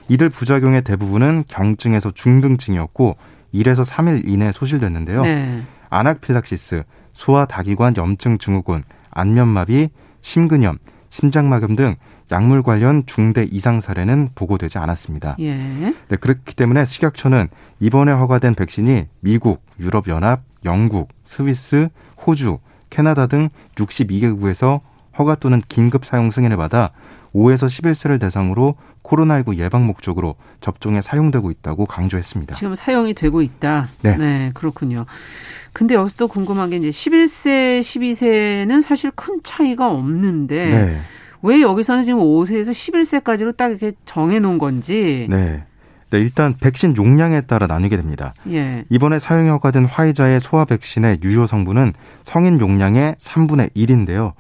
이들 부작용의 대부분은 경증에서 중등증이었고 1에서 3일 이내 소실됐는데요. 네. 아나필락시스, 소아 다기관 염증 증후군, 안면마비, 심근염, 심장마금 등 약물 관련 중대 이상 사례는 보고되지 않았습니다. 예. 네, 그렇기 때문에 식약처는 이번에 허가된 백신이 미국, 유럽연합, 영국, 스위스, 호주, 캐나다 등 62개국에서 허가 또는 긴급 사용 승인을 받아 5에서 11세를 대상으로 코로나19 예방 목적으로 접종에 사용되고 있다고 강조했습니다. 지금 사용이 되고 있다. 네. 네, 그렇군요. 근데 여기서 또 궁금한 게 이제 11세, 12세는 사실 큰 차이가 없는데 네. 왜 여기서는 지금 5세에서 11세까지로 딱 이렇게 정해 놓은 건지. 네. 네, 일단 백신 용량에 따라 나뉘게 됩니다. 예. 이번에 사용 허가된 화이자의 소아 백신의 유효 성분은 성인 용량의 3분의 1인데요.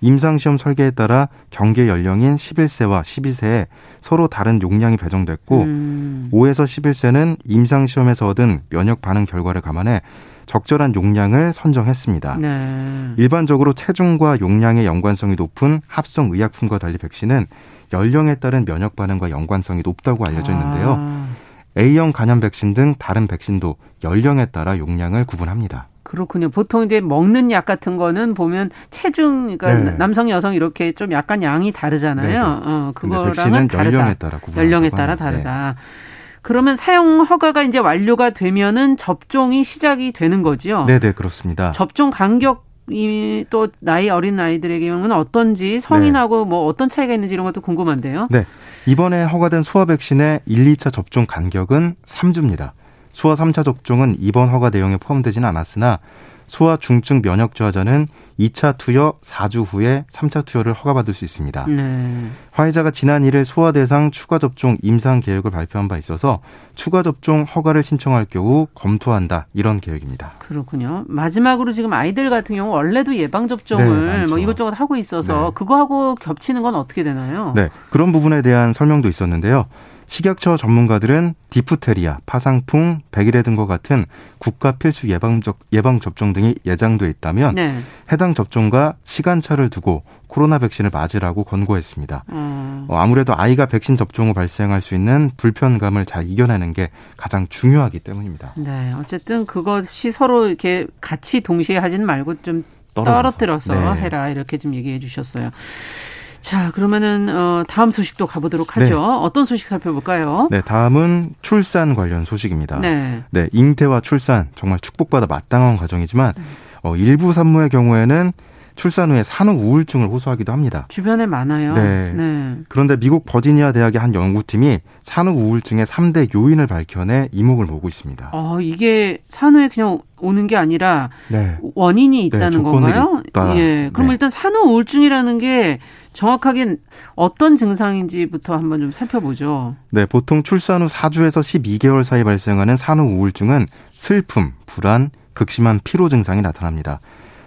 임상시험 설계에 따라 경계 연령인 11세와 12세에 서로 다른 용량이 배정됐고 음. 5에서 11세는 임상시험에서 얻은 면역 반응 결과를 감안해 적절한 용량을 선정했습니다. 네. 일반적으로 체중과 용량의 연관성이 높은 합성 의약품과 달리 백신은 연령에 따른 면역 반응과 연관성이 높다고 알려져 있는데요. 아. A형 간염 백신 등 다른 백신도 연령에 따라 용량을 구분합니다. 그렇군요. 보통 이제 먹는 약 같은 거는 보면 체중, 그러니까 네. 남성, 여성 이렇게 좀 약간 양이 다르잖아요. 네네. 어, 그거랑은 다르다. 연령에 따라 연령에 따라 다르다. 네. 그러면 사용 허가가 이제 완료가 되면은 접종이 시작이 되는 거죠. 네, 네, 그렇습니다. 접종 간격 이또 나이 어린 아이들의 경우는 어떤지 성인하고 네. 뭐 어떤 차이가 있는지 이런 것도 궁금한데요. 네. 이번에 허가된 소아 백신의 1, 2차 접종 간격은 3주입니다. 소아 3차 접종은 이번 허가 내용에 포함되지는 않았으나 소아 중증 면역 저하자는 2차 투여 4주 후에 3차 투여를 허가받을 수 있습니다. 네. 화이자가 지난 1일 소아 대상 추가 접종 임상 계획을 발표한 바 있어서 추가 접종 허가를 신청할 경우 검토한다 이런 계획입니다. 그렇군요. 마지막으로 지금 아이들 같은 경우 원래도 예방 접종을 네, 뭐 이것저것 하고 있어서 네. 그거하고 겹치는 건 어떻게 되나요? 네. 그런 부분에 대한 설명도 있었는데요. 식약처 전문가들은 디프테리아, 파상풍, 백일해 등과 같은 국가 필수 예방, 예방 접종 등이 예정돼 있다면 네. 해당 접종과 시간차를 두고 코로나 백신을 맞으라고 권고했습니다. 음. 어, 아무래도 아이가 백신 접종 후 발생할 수 있는 불편감을 잘 이겨내는 게 가장 중요하기 때문입니다. 네, 어쨌든 그것이 서로 이렇게 같이 동시에 하지는 말고 좀 떨어뜨려서 네. 해라 이렇게 좀 얘기해 주셨어요. 자, 그러면은 어 다음 소식도 가보도록 하죠. 네. 어떤 소식 살펴볼까요? 네, 다음은 출산 관련 소식입니다. 네. 네, 잉태와 출산 정말 축복받아 마땅한 과정이지만 어 일부 산모의 경우에는 출산 후에 산후 우울증을 호소하기도 합니다. 주변에 많아요. 네. 네. 그런데 미국 버지니아 대학의 한 연구팀이 산후 우울증의 3대 요인을 밝혀내 이목을 모으고 있습니다. 어, 이게 산후에 그냥 오는 게 아니라 네. 원인이 있다는 네, 건가요? 있다. 예. 그럼 네. 일단 산후 우울증이라는 게 정확하게 어떤 증상인지부터 한번 좀 살펴보죠. 네, 보통 출산 후 4주에서 12개월 사이 발생하는 산후 우울증은 슬픔, 불안, 극심한 피로 증상이 나타납니다.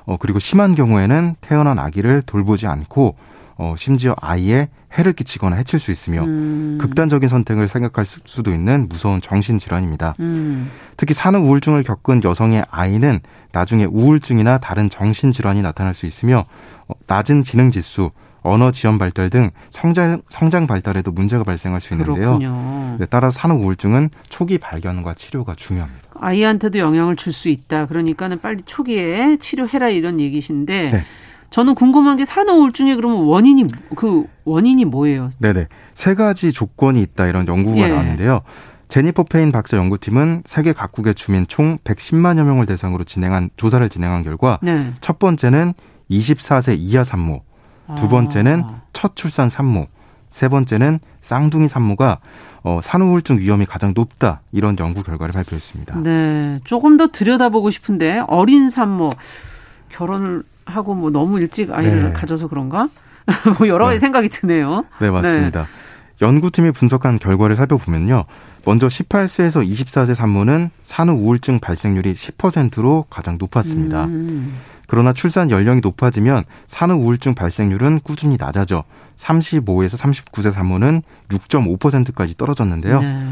어, 그리고 심한 경우에는 태어난 아기를 돌보지 않고 어, 심지어 아이에 해를 끼치거나 해칠 수 있으며 음. 극단적인 선택을 생각할 수도 있는 무서운 정신질환입니다. 음. 특히 산후 우울증을 겪은 여성의 아이는 나중에 우울증이나 다른 정신질환이 나타날 수 있으며 어, 낮은 지능 지수, 언어 지연 발달 등 성장 성장 발달에도 문제가 발생할 수 있는데요. 네, 따라 산후 우울증은 초기 발견과 치료가 중요합니다. 아이한테도 영향을 줄 수 있다. 그러니까는 빨리 초기에 치료해라 이런 얘기신데 네. 저는 궁금한 게 산후 우울증의 그러면 원인이 그 원인이 뭐예요? 네네 세 가지 조건이 있다 이런 연구가 예. 나왔는데요. 제니퍼 페인 박사 연구팀은 세계 각국의 주민 총 110만여 명을 대상으로 진행한 조사를 진행한 결과 네. 첫 번째는 24세 이하 산모, 두 번째는 아. 첫 출산 산모, 세 번째는 쌍둥이 산모가 어, 산후우울증 위험이 가장 높다 이런 연구 결과를 발표했습니다. 네, 조금 더 들여다보고 싶은데 어린 산모 결혼을 하고 뭐 너무 일찍 아이를 네. 가져서 그런가? [laughs] 뭐 여러 가지 네. 생각이 드네요. 네, 맞습니다. 네. 연구팀이 분석한 결과를 살펴보면요. 먼저 18세에서 24세 산모는 산후 우울증 발생률이 10%로 가장 높았습니다. 음. 그러나 출산 연령이 높아지면 산후 우울증 발생률은 꾸준히 낮아져 35에서 39세 산모는 6.5%까지 떨어졌는데요. 네.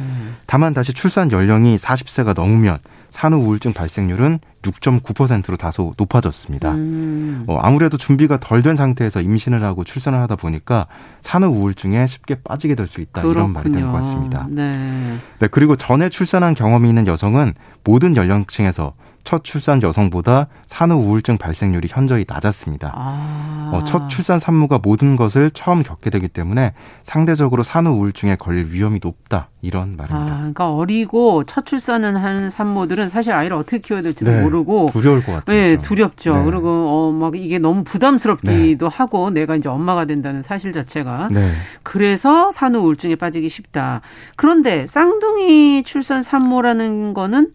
다만 다시 출산 연령이 40세가 넘으면 산후 우울증 발생률은 6.9%로 다소 높아졌습니다. 음. 어, 아무래도 준비가 덜 된 상태에서 임신을 하고 출산을 하다 보니까 산후 우울증에 쉽게 빠지게 될 수 있다 그렇군요. 이런 말이 되는 것 같습니다. 네. 네. 그리고 전에 출산한 경험이 있는 여성은 모든 연령층에서 첫 출산 여성보다 산후 우울증 발생률이 현저히 낮았습니다. 아. 어, 첫 출산 산모가 모든 것을 처음 겪게 되기 때문에 상대적으로 산후 우울증에 걸릴 위험이 높다 이런 말입니다. 아, 그러니까 어리고 첫 출산을 하는 산모들은 사실 아이를 어떻게 키워야 될지도 네, 모르고 두려울 것 같아요. 네, 두렵죠. 네. 그리고 어, 막 이게 너무 부담스럽기도 네. 하고 내가 이제 엄마가 된다는 사실 자체가 네. 그래서 산후 우울증에 빠지기 쉽다. 그런데 쌍둥이 출산 산모라는 거는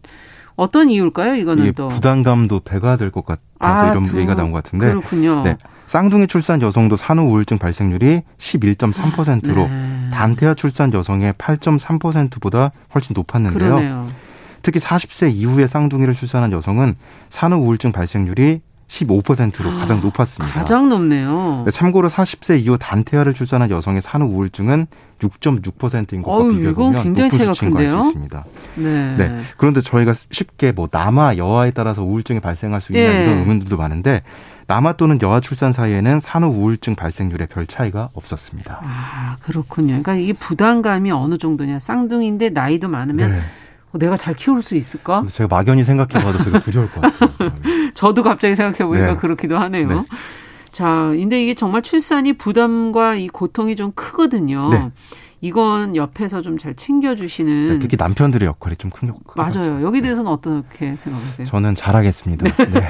어떤 이유일까요? 이거는 또 부담감도 배가 될 것 같아서 아, 이런 두, 얘기가 나온 것 같은데. 그렇군요. 네. 쌍둥이 출산 여성도 산후 우울증 발생률이 11.3%로 네. 단태아 출산 여성의 8.3%보다 훨씬 높았는데요. 그러네요. 특히 40세 이후에 쌍둥이를 출산한 여성은 산후 우울증 발생률이 15%로 아, 가장 높았습니다. 가장 높네요. 네, 참고로 40세 이후 단태아를 출산한 여성의 산후 우울증은 6.6%인 것과 어우, 비교해 보면 높은 수치인 걸알수 있습니다. 네. 네. 그런데 저희가 쉽게 뭐 남아 여아에 따라서 우울증이 발생할 수 있냐 네. 이런 의문들도 많은데 남아 또는 여아 출산 사이에는 산후 우울증 발생률에 별 차이가 없었습니다. 아 그렇군요. 그러니까 이게 부담감이 어느 정도냐 쌍둥이인데 나이도 많으면 네. 어, 내가 잘 키울 수 있을까? 제가 막연히 생각해봐도 되게 두려울 것 같아요. [laughs] 저도 갑자기 생각해보니까 네. 그렇기도 하네요. 네. 자, 근데 이게 정말 출산이 부담과 이 고통이 좀 크거든요. 네. 이건 옆에서 좀 잘 챙겨주시는 네, 특히 남편들의 역할이 좀 큰 역할 맞아요. 여기 네. 대해서는 어떻게 생각하세요? 저는 잘하겠습니다. 네. 네.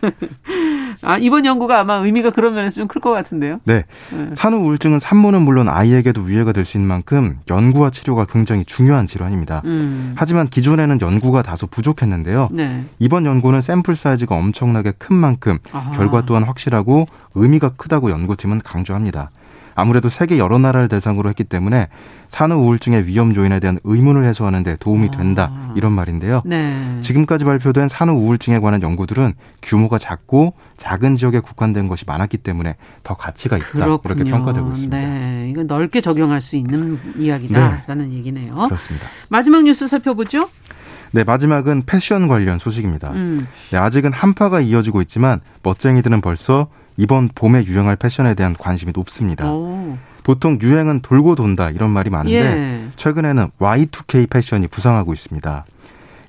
[laughs] 아, 이번 연구가 아마 의미가 그런 면에서 좀 클 것 같은데요. 네. 네. 산후 우울증은 산모는 물론 아이에게도 위해가 될 수 있는 만큼 연구와 치료가 굉장히 중요한 질환입니다. 음. 하지만 기존에는 연구가 다소 부족했는데요. 네. 이번 연구는 샘플 사이즈가 엄청나게 큰 만큼 아하. 결과 또한 확실하고 의미가 크다고 연구팀은 강조합니다. 아무래도 세계 여러 나라를 대상으로 했기 때문에 산후 우울증의 위험 요인에 대한 의문을 해소하는 데 도움이 된다. 아. 이런 말인데요. 네. 지금까지 발표된 산후 우울증에 관한 연구들은 규모가 작고 작은 지역에 국한된 것이 많았기 때문에 더 가치가 있다. 그렇군요. 그렇게 평가되고 있습니다. 네. 이건 넓게 적용할 수 있는 이야기다라는 네. 얘기네요. 그렇습니다. 마지막 뉴스 살펴보죠. 네, 마지막은 패션 관련 소식입니다. 음. 네, 아직은 한파가 이어지고 있지만 멋쟁이들은 벌써 이번 봄에 유행할 패션에 대한 관심이 높습니다. 오. 보통 유행은 돌고 돈다 이런 말이 많은데 예. 최근에는 Y2K 패션이 부상하고 있습니다.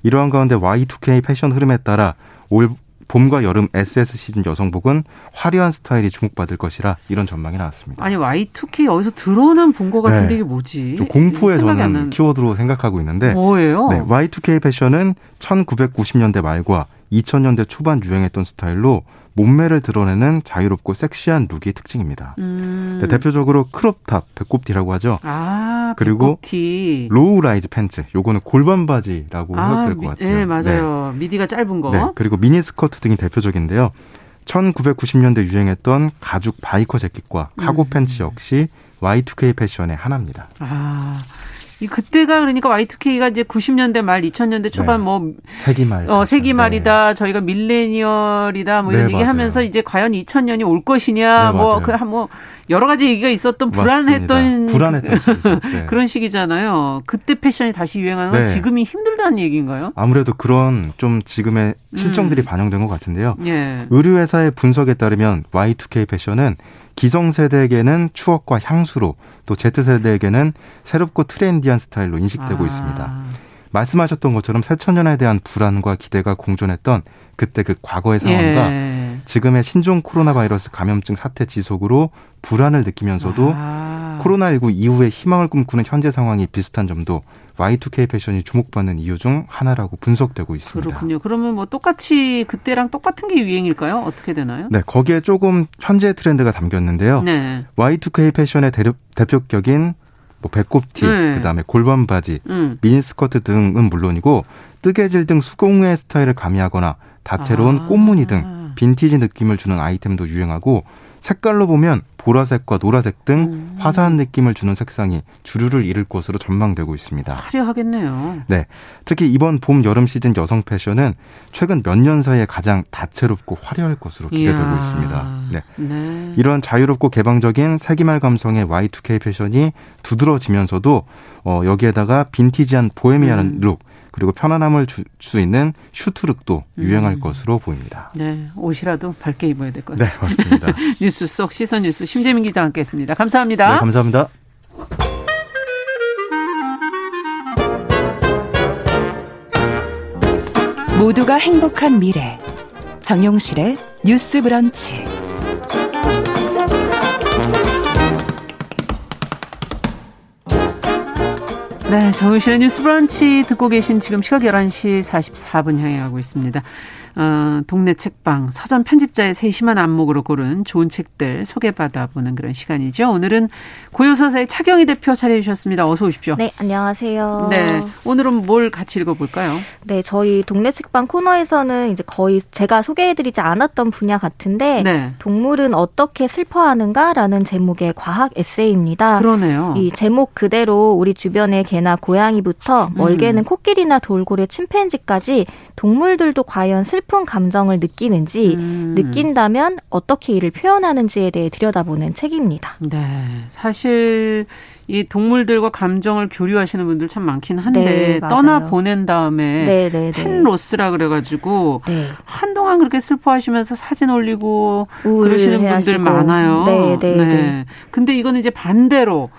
이러한 가운데 Y2K 패션 흐름에 따라 올 봄과 여름 SS 시즌 여성복은 화려한 스타일이 주목받을 것이라 이런 전망이 나왔습니다. 아니 Y2K 어디서 들어오는 본 것 같은데 네. 이게 뭐지? 공포에 저는 키워드로 생각하고 있는데 뭐예요? 네, Y2K 패션은 1990년대 말과 2000년대 초반 유행했던 스타일로 몸매를 드러내는 자유롭고 섹시한 look이 특징입니다. 음. 네, 대표적으로 crop top, 배꼽티라고 하죠. 아, 그리고 배꼽티. low rise pants, 요거는 골반 바지라고 아, 해도 될것 같아요. 네, 맞아요. 네. 밑위가 짧은 거. 네, 그리고 미니 스커트 등이 대표적인데요. 1990년대 유행했던 가죽 biker 재킷과 cargo 음. 팬츠 역시 Y2K 패션의 하나입니다. 아. 이 그때가 그러니까 Y2K가 이제 90년대 말 2000년대 초반 네. 뭐 세기 말 어 세기 말이다 네. 저희가 millennial이다 뭐 이런 네, 얘기하면서 이제 과연 2000년이 올 것이냐 뭐 그뭐 그 뭐 여러 가지 얘기가 있었던 불안했던 불안했던 네. [laughs] 그런 시기잖아요. 그때 패션이 다시 유행하는 건 네. 지금이 힘들다는 얘기인가요? 아무래도 그런 좀 지금의 실정들이 음. 반영된 것 같은데요. 예. 의류 회사의 분석에 따르면 Y2K 패션은 기성세대에게는 추억과 향수로 또 Z세대에게는 새롭고 트렌디한 스타일로 인식되고 아. 있습니다. 말씀하셨던 것처럼 새천년에 대한 불안과 기대가 공존했던 그때 그 과거의 상황과 예. 지금의 신종 코로나 바이러스 감염증 사태 지속으로 불안을 느끼면서도 아. 코로나19 이후에 희망을 꿈꾸는 현재 상황이 비슷한 점도 Y2K 패션이 주목받는 이유 중 하나라고 분석되고 있습니다. 그렇군요. 그러면 뭐 똑같이 그때랑 똑같은 게 유행일까요? 어떻게 되나요? 네, 거기에 조금 현재 트렌드가 담겼는데요. 네. Y2K 패션의 대표격인 뭐 배꼽티, 네. 그다음에 골반 바지, 음. 미니스커트 등은 물론이고 뜨개질 등 수공예 스타일을 가미하거나 다채로운 아. 꽃무늬 등 빈티지 느낌을 주는 아이템도 유행하고 색깔로 보면 보라색과 노라색 등 음. 화사한 느낌을 주는 색상이 주류를 이룰 것으로 전망되고 있습니다. 화려하겠네요. 네. 특히 이번 봄 여름 시즌 여성 패션은 최근 몇 년 사이에 가장 다채롭고 화려할 것으로 기대되고 이야. 있습니다. 네. 네. 이런 자유롭고 개방적인 세기말 감성의 Y2K 패션이 두드러지면서도 어, 여기에다가 빈티지한 보헤미안 음. 룩 그리고 편안함을 줄 수 있는 슈트룩도 음. 유행할 것으로 보입니다. 네, 옷이라도 밝게 입어야 될 것 같아요. 네, 맞습니다. [laughs] 뉴스 속 시선 뉴스 심재민 기자 함께했습니다. 감사합니다. 네, 감사합니다. 모두가 행복한 미래 정용실의 뉴스 브런치. 네, 정유실의 뉴스 브런치 듣고 계신 지금 시각 11시 44분 향해 가고 있습니다. 어, 동네 책방 서점 편집자의 세심한 안목으로 고른 좋은 책들 소개받아 보는 그런 시간이죠. 오늘은 고요서사의 차경희 대표 차례해 주셨습니다. 어서 오십시오. 네, 안녕하세요. 네, 오늘은 뭘 같이 읽어볼까요? 네, 저희 동네 책방 코너에서는 이제 거의 제가 소개해드리지 않았던 분야 같은데 네. 동물은 어떻게 슬퍼하는가라는 제목의 과학 에세이입니다. 그러네요. 이 제목 그대로 우리 주변의 개나 고양이부터 멀게는 음. 코끼리나 돌고래, 침팬지까지 동물들도 과연 슬 슬픈 감정을 느끼는지 음. 느낀다면 어떻게 이를 표현하는지에 대해 들여다보는 책입니다. 네. 사실 이 동물들과 감정을 교류하시는 분들 참 많긴 한데 네, 떠나 보낸 다음에 네, 네, 네, 펜로스라 그래가지고 네. 한동안 그렇게 슬퍼하시면서 사진 올리고 그러시는 분들 하시고. 많아요. 네, 네, 네. 근데 이거는 이제 반대로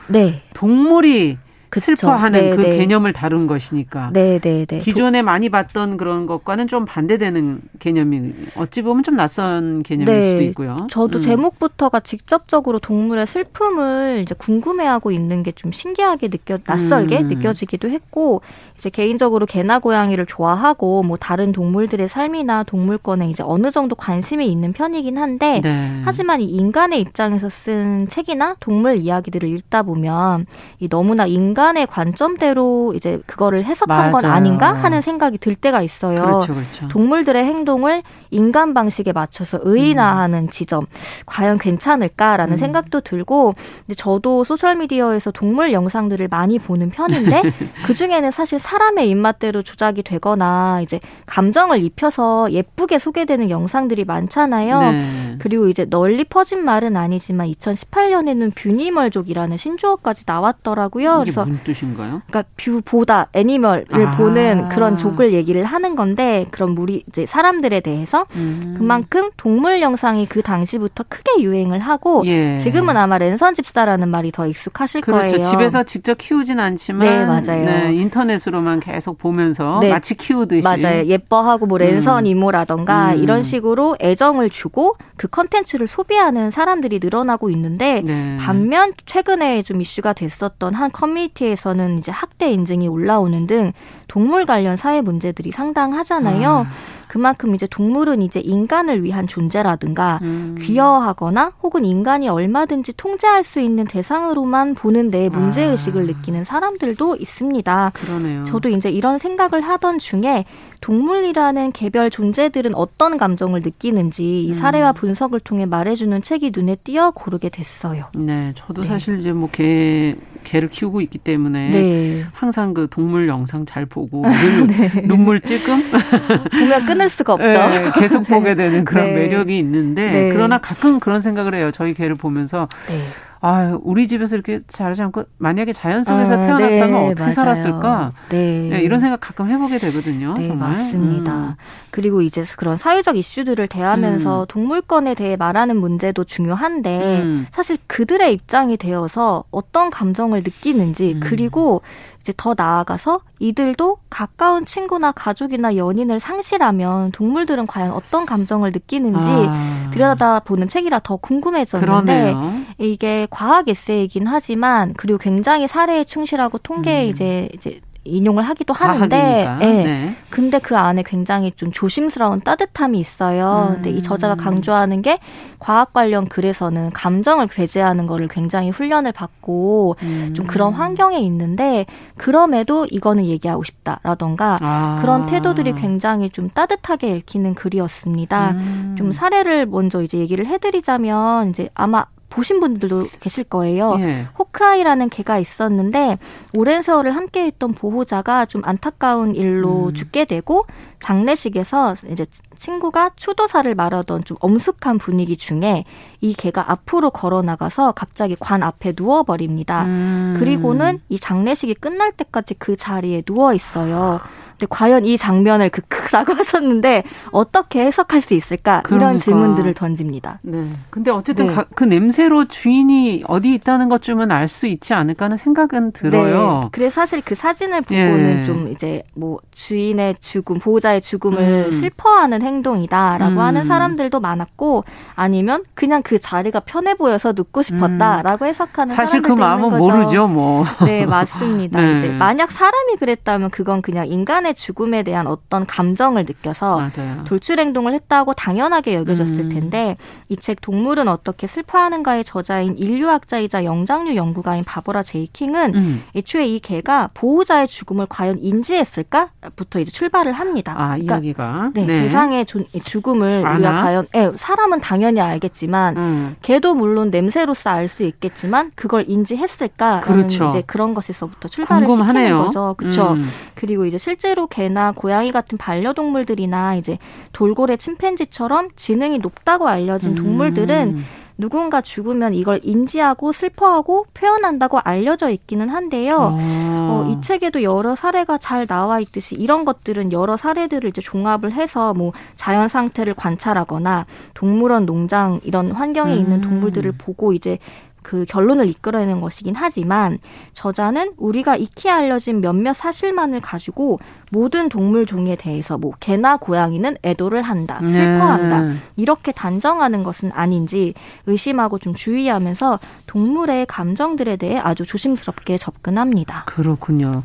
동물이 그쵸. 슬퍼하는 네, 그 네. 개념을 다룬 것이니까. 네, 네, 네. 기존에 많이 봤던 그런 것과는 좀 반대되는 개념이 어찌 보면 좀 낯선 개념일 네. 수도 있고요. 저도 음. 제목부터가 직접적으로 동물의 슬픔을 이제 궁금해하고 있는 게 좀 신기하게 느껴 낯설게 음. 느껴지기도 했고 이제 개인적으로 개나 고양이를 좋아하고 뭐 다른 동물들의 삶이나 동물권에 이제 어느 정도 관심이 있는 편이긴 한데 네. 하지만 이 인간의 입장에서 쓴 책이나 동물 이야기들을 읽다 보면 이 너무나 인간 의 관점대로 이제 그거를 해석한 맞아요. 건 아닌가 하는 생각이 들 때가 있어요. 그렇죠, 그렇죠. 동물들의 행동을 인간 방식에 맞춰서 의인화하는 음. 지점 과연 괜찮을까라는 음. 생각도 들고 근데 저도 소셜 미디어에서 동물 영상들을 많이 보는 편인데 [laughs] 그 중에는 사실 사람의 입맛대로 조작이 되거나 이제 감정을 입혀서 예쁘게 소개되는 영상들이 많잖아요. 네. 그리고 이제 널리 퍼진 말은 아니지만 2018년에는 뷰니멀족이라는 신조어까지 나왔더라고요. 그래서 무슨 뜻인가요? 그러니까 view보다 animal을 아. 보는 그런 족을 얘기를 하는 건데 그런 무리 이제 사람들에 대해서 음. 그만큼 동물 영상이 그 당시부터 크게 유행을 하고 예. 지금은 아마 랜선 집사라는 말이 더 익숙하실 그렇죠. 거예요. 집에서 직접 키우진 않지만 네, 맞아요. 네, 인터넷으로만 계속 보면서 네. 마치 키우듯이 맞아요. 예뻐하고 뭐 랜선 음. 이모라던가 음. 이런 식으로 애정을 주고 그 컨텐츠를 소비하는 사람들이 늘어나고 있는데 네. 반면 최근에 좀 이슈가 됐었던 한 커뮤니티 에서는 이제 학대 인증이 올라오는 등 동물 관련 사회 문제들이 상당하잖아요. 아. 그만큼 이제 동물은 이제 인간을 위한 존재라든가 음. 귀여워하거나 혹은 인간이 얼마든지 통제할 수 있는 대상으로만 보는데 문제 의식을 아. 느끼는 사람들도 있습니다. 그러네요. 저도 이제 이런 생각을 하던 중에 동물이라는 개별 존재들은 어떤 감정을 느끼는지 이 음. 사례와 분석을 통해 말해주는 책이 눈에 띄어 고르게 됐어요. 네, 저도 네. 사실 이제 뭐 개, 개를 키우고 있기 때문에 네. 항상 그 동물 영상 잘 보고 네. 눈물 찔끔 [laughs] 보면 끊을 수가 없죠. 네, 계속 보게 되는 그런 네. 매력이 있는데 네. 그러나 가끔 그런 생각을 해요. 저희 개를 보면서 네. 아, 우리 집에서 이렇게 자라지 않고 만약에 자연 속에서 아, 태어났다면 네, 어떻게 맞아요. 살았을까? 네. 네. 이런 생각 가끔 해보게 되거든요. 네, 정말. 맞습니다. 음. 그리고 이제 그런 사회적 이슈들을 대하면서 음. 동물권에 대해 말하는 문제도 중요한데 음. 사실 그들의 입장이 되어서 어떤 감정을 느끼는지 음. 그리고 이제 더 나아가서 이들도 가까운 친구나 가족이나 연인을 상실하면 동물들은 과연 어떤 감정을 느끼는지 아. 들여다보는 책이라 더 궁금해졌는데 그러네요. 이게 과학 에세이긴 하지만 그리고 굉장히 사례에 충실하고 통계에 음. 이제 이제 인용을 하기도 하는데, 예. 네. 네. 근데 그 안에 굉장히 좀 조심스러운 따뜻함이 있어요. 음. 근데 이 저자가 강조하는 게 과학 관련 글에서는 감정을 배제하는 거를 굉장히 훈련을 받고 음. 좀 그런 환경에 있는데 그럼에도 이거는 얘기하고 싶다라던가 아. 그런 태도들이 굉장히 좀 따뜻하게 읽히는 글이었습니다. 음. 좀 사례를 먼저 이제 얘기를 해드리자면 이제 아마 보신 분들도 계실 거예요. 예. 호크아이라는 개가 있었는데 오랜 세월을 함께했던 보호자가 좀 안타까운 일로 음. 죽게 되고 장례식에서 이제 친구가 추도사를 말하던 좀 엄숙한 분위기 중에 이 개가 앞으로 걸어 나가서 갑자기 관 앞에 누워 버립니다. 음. 그리고는 이 장례식이 끝날 때까지 그 자리에 누워 있어요. 근데 과연 이 장면을 크크라고 [laughs] 하셨는데 어떻게 해석할 수 있을까 그러니까. 이런 질문들을 던집니다. 네. 근데 어쨌든 네. 그 냄새로 주인이 어디 있다는 것쯤은 알 수 있지 않을까 하는 생각은 들어요. 네. 그래서 사실 그 사진을 보고는 예. 좀 이제 뭐 주인의 죽음, 보호자의 죽음을 음. 슬퍼하는 행 동이다라고 음. 하는 사람들도 많았고 아니면 그냥 그 자리가 편해 보여서 눕고 싶었다라고 음. 해석하는 사실 그 마음은 모르죠, 뭐. [laughs] 네, 맞습니다. 네. 이제 만약 사람이 그랬다면 그건 그냥 인간의 죽음에 대한 어떤 감정을 느껴서 맞아요. 돌출 행동을 했다고 당연하게 여겨졌을 음. 텐데 이 책 동물은 어떻게 슬퍼하는가의 저자인 인류학자이자 영장류 연구가인 바버라 제이 킹은 음. 애초에 이 개가 보호자의 죽음을 과연 인지했을까부터 이제 출발을 합니다. 아, 그러니까 이야기가 네, 네. 대상의 죽음을 아나? 우리가 과연 네, 사람은 당연히 알겠지만 음. 개도 물론 냄새로서 알 수 있겠지만 그걸 인지했을까라는 그렇죠. 이제 그런 것에서부터 출발을 궁금하네요. 시키는 거죠. 그렇죠. 음. 그리고 이제 실제로 실제로 개나 고양이 같은 반려동물들이나 이제 돌고래 침팬지처럼 지능이 높다고 알려진 음. 동물들은 누군가 죽으면 이걸 인지하고 슬퍼하고 표현한다고 알려져 있기는 한데요. 아. 어, 이 책에도 여러 사례가 잘 나와 있듯이 이런 것들은 여러 사례들을 이제 종합을 해서 뭐 자연 상태를 관찰하거나 동물원 농장 이런 환경에 음. 있는 동물들을 보고 이제 그 결론을 이끌어내는 것이긴 하지만 저자는 우리가 익히 알려진 몇몇 사실만을 가지고 모든 동물 종에 대해서 뭐 개나 고양이는 애도를 한다, 네. 슬퍼한다 네. 이렇게 단정하는 것은 아닌지 의심하고 좀 주의하면서 동물의 감정들에 대해 아주 조심스럽게 접근합니다. 그렇군요.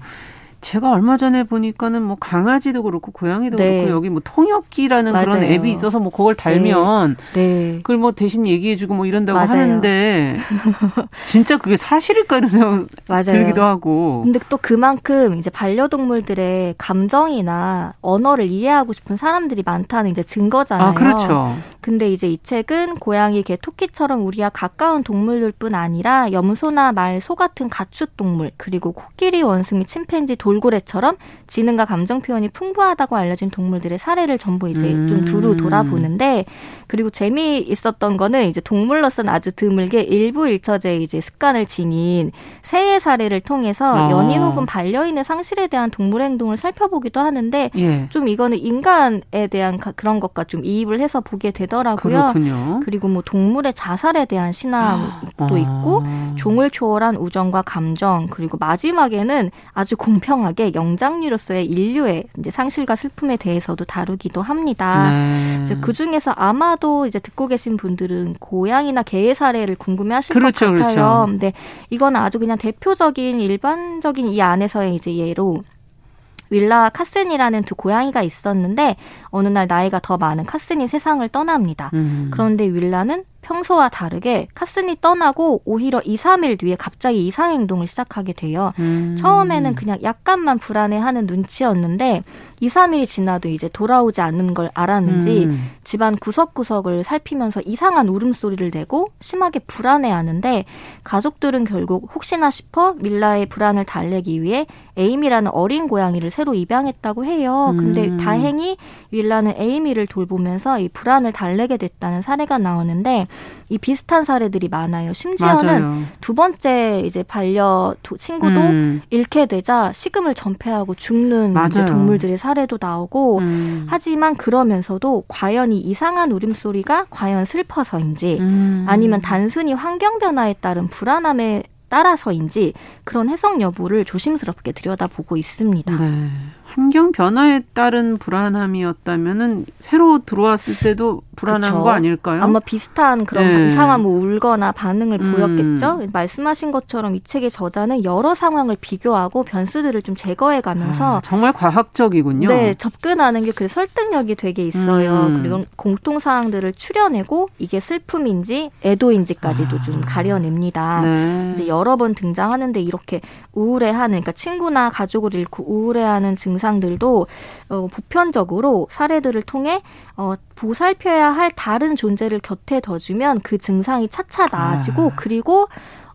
제가 얼마 전에 보니까는 뭐 강아지도 그렇고 고양이도 네. 그렇고 여기 뭐 통역기라는 맞아요. 그런 앱이 있어서 뭐 그걸 달면 네. 네. 그걸 뭐 대신 얘기해주고 뭐 이런다고 맞아요. 하는데 [laughs] 진짜 그게 사실일까 이런 생각 맞아요. 들기도 하고. 근데 또 그만큼 이제 반려동물들의 감정이나 언어를 이해하고 싶은 사람들이 많다는 이제 증거잖아요. 아, 그렇죠. 근데 이제 이 책은 고양이, 개, 토끼처럼 우리와 가까운 동물들뿐 아니라 염소나 말, 소 같은 가축 동물 그리고 코끼리, 원숭이, 침팬지, 돌 고래처럼 지능과 감정 표현이 풍부하다고 알려진 동물들의 사례를 전부 이제 음. 좀 두루 돌아보는데 그리고 재미 있었던 거는 이제 동물로서는 아주 드물게 일부 일처제 이제 습관을 지닌 새의 사례를 통해서 어. 연인 혹은 반려인의 상실에 대한 동물 행동을 살펴보기도 하는데 예. 좀 이거는 인간에 대한 그런 것과 좀 이입을 해서 보게 되더라고요. 그렇군요. 그리고 뭐 동물의 자살에 대한 신앙도 어. 있고 종을 초월한 우정과 감정 그리고 마지막에는 아주 공평 하게 영장류로서의 인류의 이제 상실과 슬픔에 대해서도 다루기도 합니다. 네. 그 중에서 아마 아마도 이제 듣고 계신 분들은 고양이나 개의 사례를 궁금해하실 그렇죠, 것 같아요. 그렇죠. 근데 이거는 아주 그냥 대표적인 일반적인 이 안에서의 이제 예로 윌라 카슨이라는 두 고양이가 있었는데 어느 날 나이가 더 많은 카슨이 세상을 떠납니다. 음. 그런데 윌라는 평소와 다르게 카슨이 떠나고 오히려 2, 3일 뒤에 갑자기 이상 행동을 시작하게 돼요. 음. 처음에는 그냥 약간만 불안해하는 눈치였는데 2, 3일이 지나도 이제 돌아오지 않는 걸 알았는지 음. 집안 구석구석을 살피면서 이상한 울음소리를 내고 심하게 불안해하는데 가족들은 결국 혹시나 싶어 밀라의 불안을 달래기 위해 에이미라는 어린 고양이를 새로 입양했다고 해요. 근데 음. 다행히 윌라는 에이미를 돌보면서 이 불안을 달래게 됐다는 사례가 나오는데 이 비슷한 사례들이 많아요. 심지어는 맞아요. 두 번째 이제 반려 친구도 음. 잃게 되자 식음을 전폐하고 죽는 동물들의 사례도 나오고 음. 하지만 그러면서도 과연 이 이상한 울음소리가 과연 슬퍼서인지 음. 아니면 단순히 환경 변화에 따른 불안함에 따라서인지 그런 해석 여부를 조심스럽게 들여다보고 있습니다. 네. 환경 변화에 따른 불안함이었다면은 새로 들어왔을 때도 불안한 그쵸. 거 아닐까요? 아마 비슷한 그런 네. 이상한 뭐 울거나 반응을 음. 보였겠죠. 말씀하신 것처럼 이 책의 저자는 여러 상황을 비교하고 변수들을 좀 제거해 가면서 아, 정말 과학적이군요. 네, 접근하는 게 그 설득력이 되게 있어요. 음. 그리고 공통 사항들을 추려내고 이게 슬픔인지 애도인지까지도 아. 좀 가려냅니다. 네. 이제 여러 번 등장하는데 이렇게 우울해하는 그러니까 친구나 가족을 잃고 우울해하는 증상들도 어, 보편적으로 사례들을 통해 어, 보살펴야 할 다른 존재를 곁에 둬주면 그 증상이 차차 나아지고 아. 그리고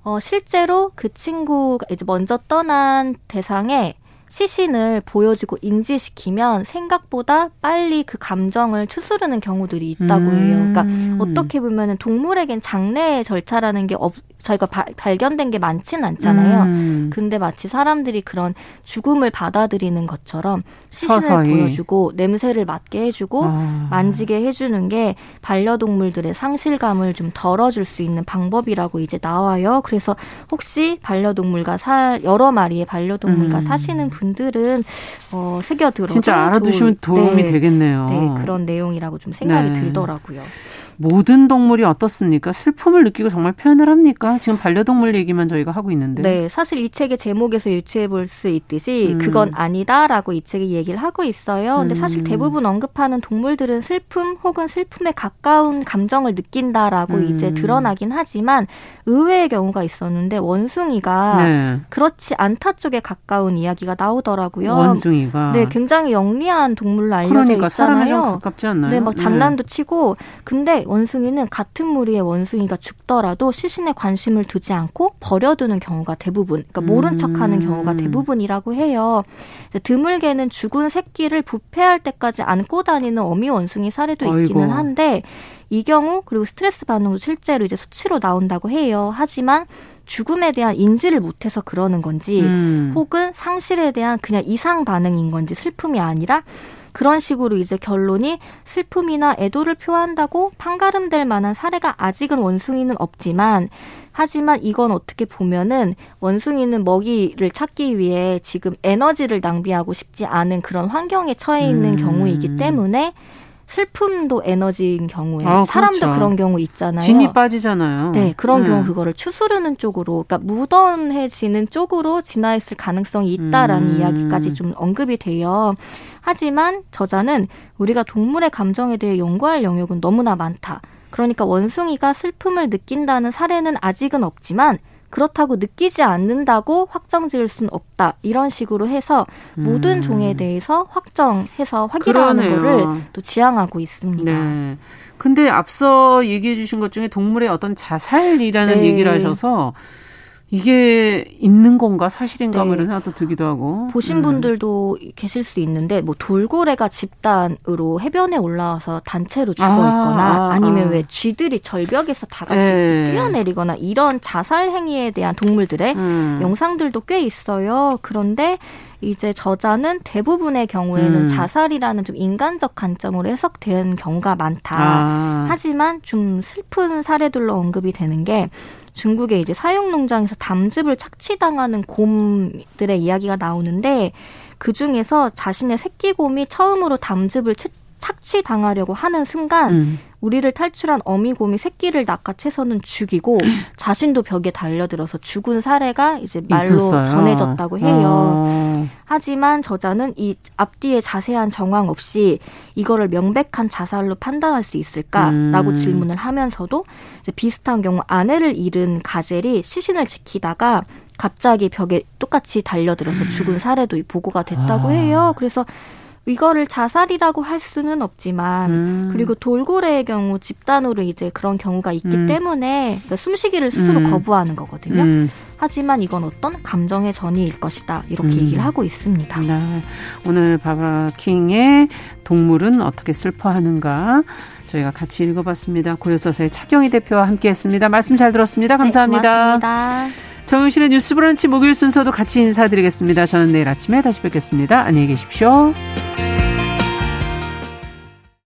어, 실제로 그 친구가 이제 먼저 떠난 대상의 시신을 보여주고 인지시키면 생각보다 빨리 그 감정을 추스르는 경우들이 있다고 해요. 그러니까 음. 어떻게 보면은 동물에겐 장례 절차라는 게 없, 저희가 바, 발견된 게 많지는 않잖아요. 음. 근데 마치 사람들이 그런 죽음을 받아들이는 것처럼 시신을 서서히. 보여주고 냄새를 맡게 해주고 아. 만지게 해주는 게 반려동물들의 상실감을 좀 덜어줄 수 있는 방법이라고 이제 나와요. 그래서 혹시 반려동물과 사 여러 마리의 반려동물과 음. 사시는 분들은 어, 새겨 들어서 진짜 알아두시면 도움 이 네, 되겠네요. 네, 그런 내용이라고 좀 생각이 네. 들더라고요. 모든 동물이 어떻습니까? 슬픔을 느끼고 정말 표현을 합니까? 지금 반려동물 얘기만 저희가 하고 있는데. 네, 사실 이 책의 제목에서 유추해 볼 수 있듯이 음. 그건 아니다라고 이 책이 얘기를 하고 있어요. 근데 사실 음. 대부분 언급하는 동물들은 슬픔 혹은 슬픔에 가까운 감정을 느낀다라고 음. 이제 드러나긴 하지만 의외의 경우가 있었는데 원숭이가 네. 그렇지 않다 쪽에 가까운 이야기가 나오더라고요. 원숭이가. 네, 굉장히 영리한 동물로 알려져 그러니까 있잖아요. 가깝지 않나요? 네, 막 장난도 네. 치고 근데 원숭이는 같은 무리의 원숭이가 죽더라도 시신에 관심을 두지 않고 버려두는 경우가 대부분, 그러니까 모른 척하는 음. 경우가 대부분이라고 해요. 드물게는 죽은 새끼를 부패할 때까지 안고 다니는 어미 원숭이 사례도 있기는 아이고. 한데 이 경우 그리고 스트레스 반응도 실제로 이제 수치로 나온다고 해요. 하지만 죽음에 대한 인지를 못해서 그러는 건지 음. 혹은 상실에 대한 그냥 이상 반응인 건지 슬픔이 아니라 그런 식으로 이제 결론이 슬픔이나 애도를 표한다고 판가름될 만한 사례가 아직은 원숭이는 없지만 하지만 이건 어떻게 보면은 원숭이는 먹이를 찾기 위해 지금 에너지를 낭비하고 싶지 않은 그런 환경에 처해 있는 음. 경우이기 때문에 슬픔도 에너지인 경우에 아, 사람도 그렇죠. 그런 경우 있잖아요. 진이 빠지잖아요. 네, 그런 음. 경우 그거를 추스르는 쪽으로, 그러니까 무던해지는 쪽으로 진화했을 가능성이 있다라는 음. 이야기까지 좀 언급이 돼요. 하지만 저자는 우리가 동물의 감정에 대해 연구할 영역은 너무나 많다. 그러니까 원숭이가 슬픔을 느낀다는 사례는 아직은 없지만 그렇다고 느끼지 않는다고 확정 지을 수는 없다. 이런 식으로 해서 음. 모든 종에 대해서 확정해서 확인하는 거를 또 지향하고 있습니다. 네. 근데 앞서 얘기해 주신 것 중에 동물의 어떤 자살이라는 네. 얘기를 하셔서 이게 있는 건가 사실인가 뭐 네. 이런 생각도 들기도 하고 보신 음. 분들도 계실 수 있는데 뭐 돌고래가 집단으로 해변에 올라와서 단체로 죽어 아, 있거나 아, 니면 아. 왜 쥐들이 절벽에서 다 같이 네. 뛰어내리거나 이런 자살 행위에 대한 동물들의 음. 영상들도 꽤 있어요. 그런데 이제 저자는 대부분의 경우에는 음. 자살이라는 좀 인간적 관점으로 해석된 경우가 많다. 아. 하지만 좀 슬픈 사례들로 언급이 되는 게 중국의 이제 사육 농장에서 담즙을 착취당하는 곰들의 이야기가 나오는데 그 중에서 자신의 새끼 곰이 처음으로 담즙을 착취당하려고 하는 순간 음. 우리를 탈출한 어미곰이 새끼를 낚아채서는 죽이고 자신도 벽에 달려들어서 죽은 사례가 이제 말로 있었어요. 전해졌다고 해요. 어. 하지만 저자는 이 앞뒤에 자세한 정황 없이 이거를 명백한 자살로 판단할 수 있을까라고 음. 질문을 하면서도 이제 비슷한 경우 아내를 잃은 가젤이 시신을 지키다가 갑자기 벽에 똑같이 달려들어서 죽은 사례도 보고가 됐다고 아. 해요. 그래서 이거를 자살이라고 할 수는 없지만 음. 그리고 돌고래의 경우 집단으로 이제 그런 경우가 있기 음. 때문에 그러니까 숨쉬기를 스스로 음. 거부하는 거거든요. 음. 하지만 이건 어떤 감정의 전이일 것이다 이렇게 음. 얘기를 하고 있습니다. 네. 오늘 바바킹의 동물은 어떻게 슬퍼하는가 저희가 같이 읽어봤습니다. 고려서사의 차경희 대표와 함께했습니다. 말씀 잘 들었습니다. 감사합니다. 네, 고맙습니다. 정윤실의 뉴스 브런치 목요일 순서도 같이 인사드리겠습니다. 저는 내일 아침에 다시 뵙겠습니다. 안녕히 계십시오.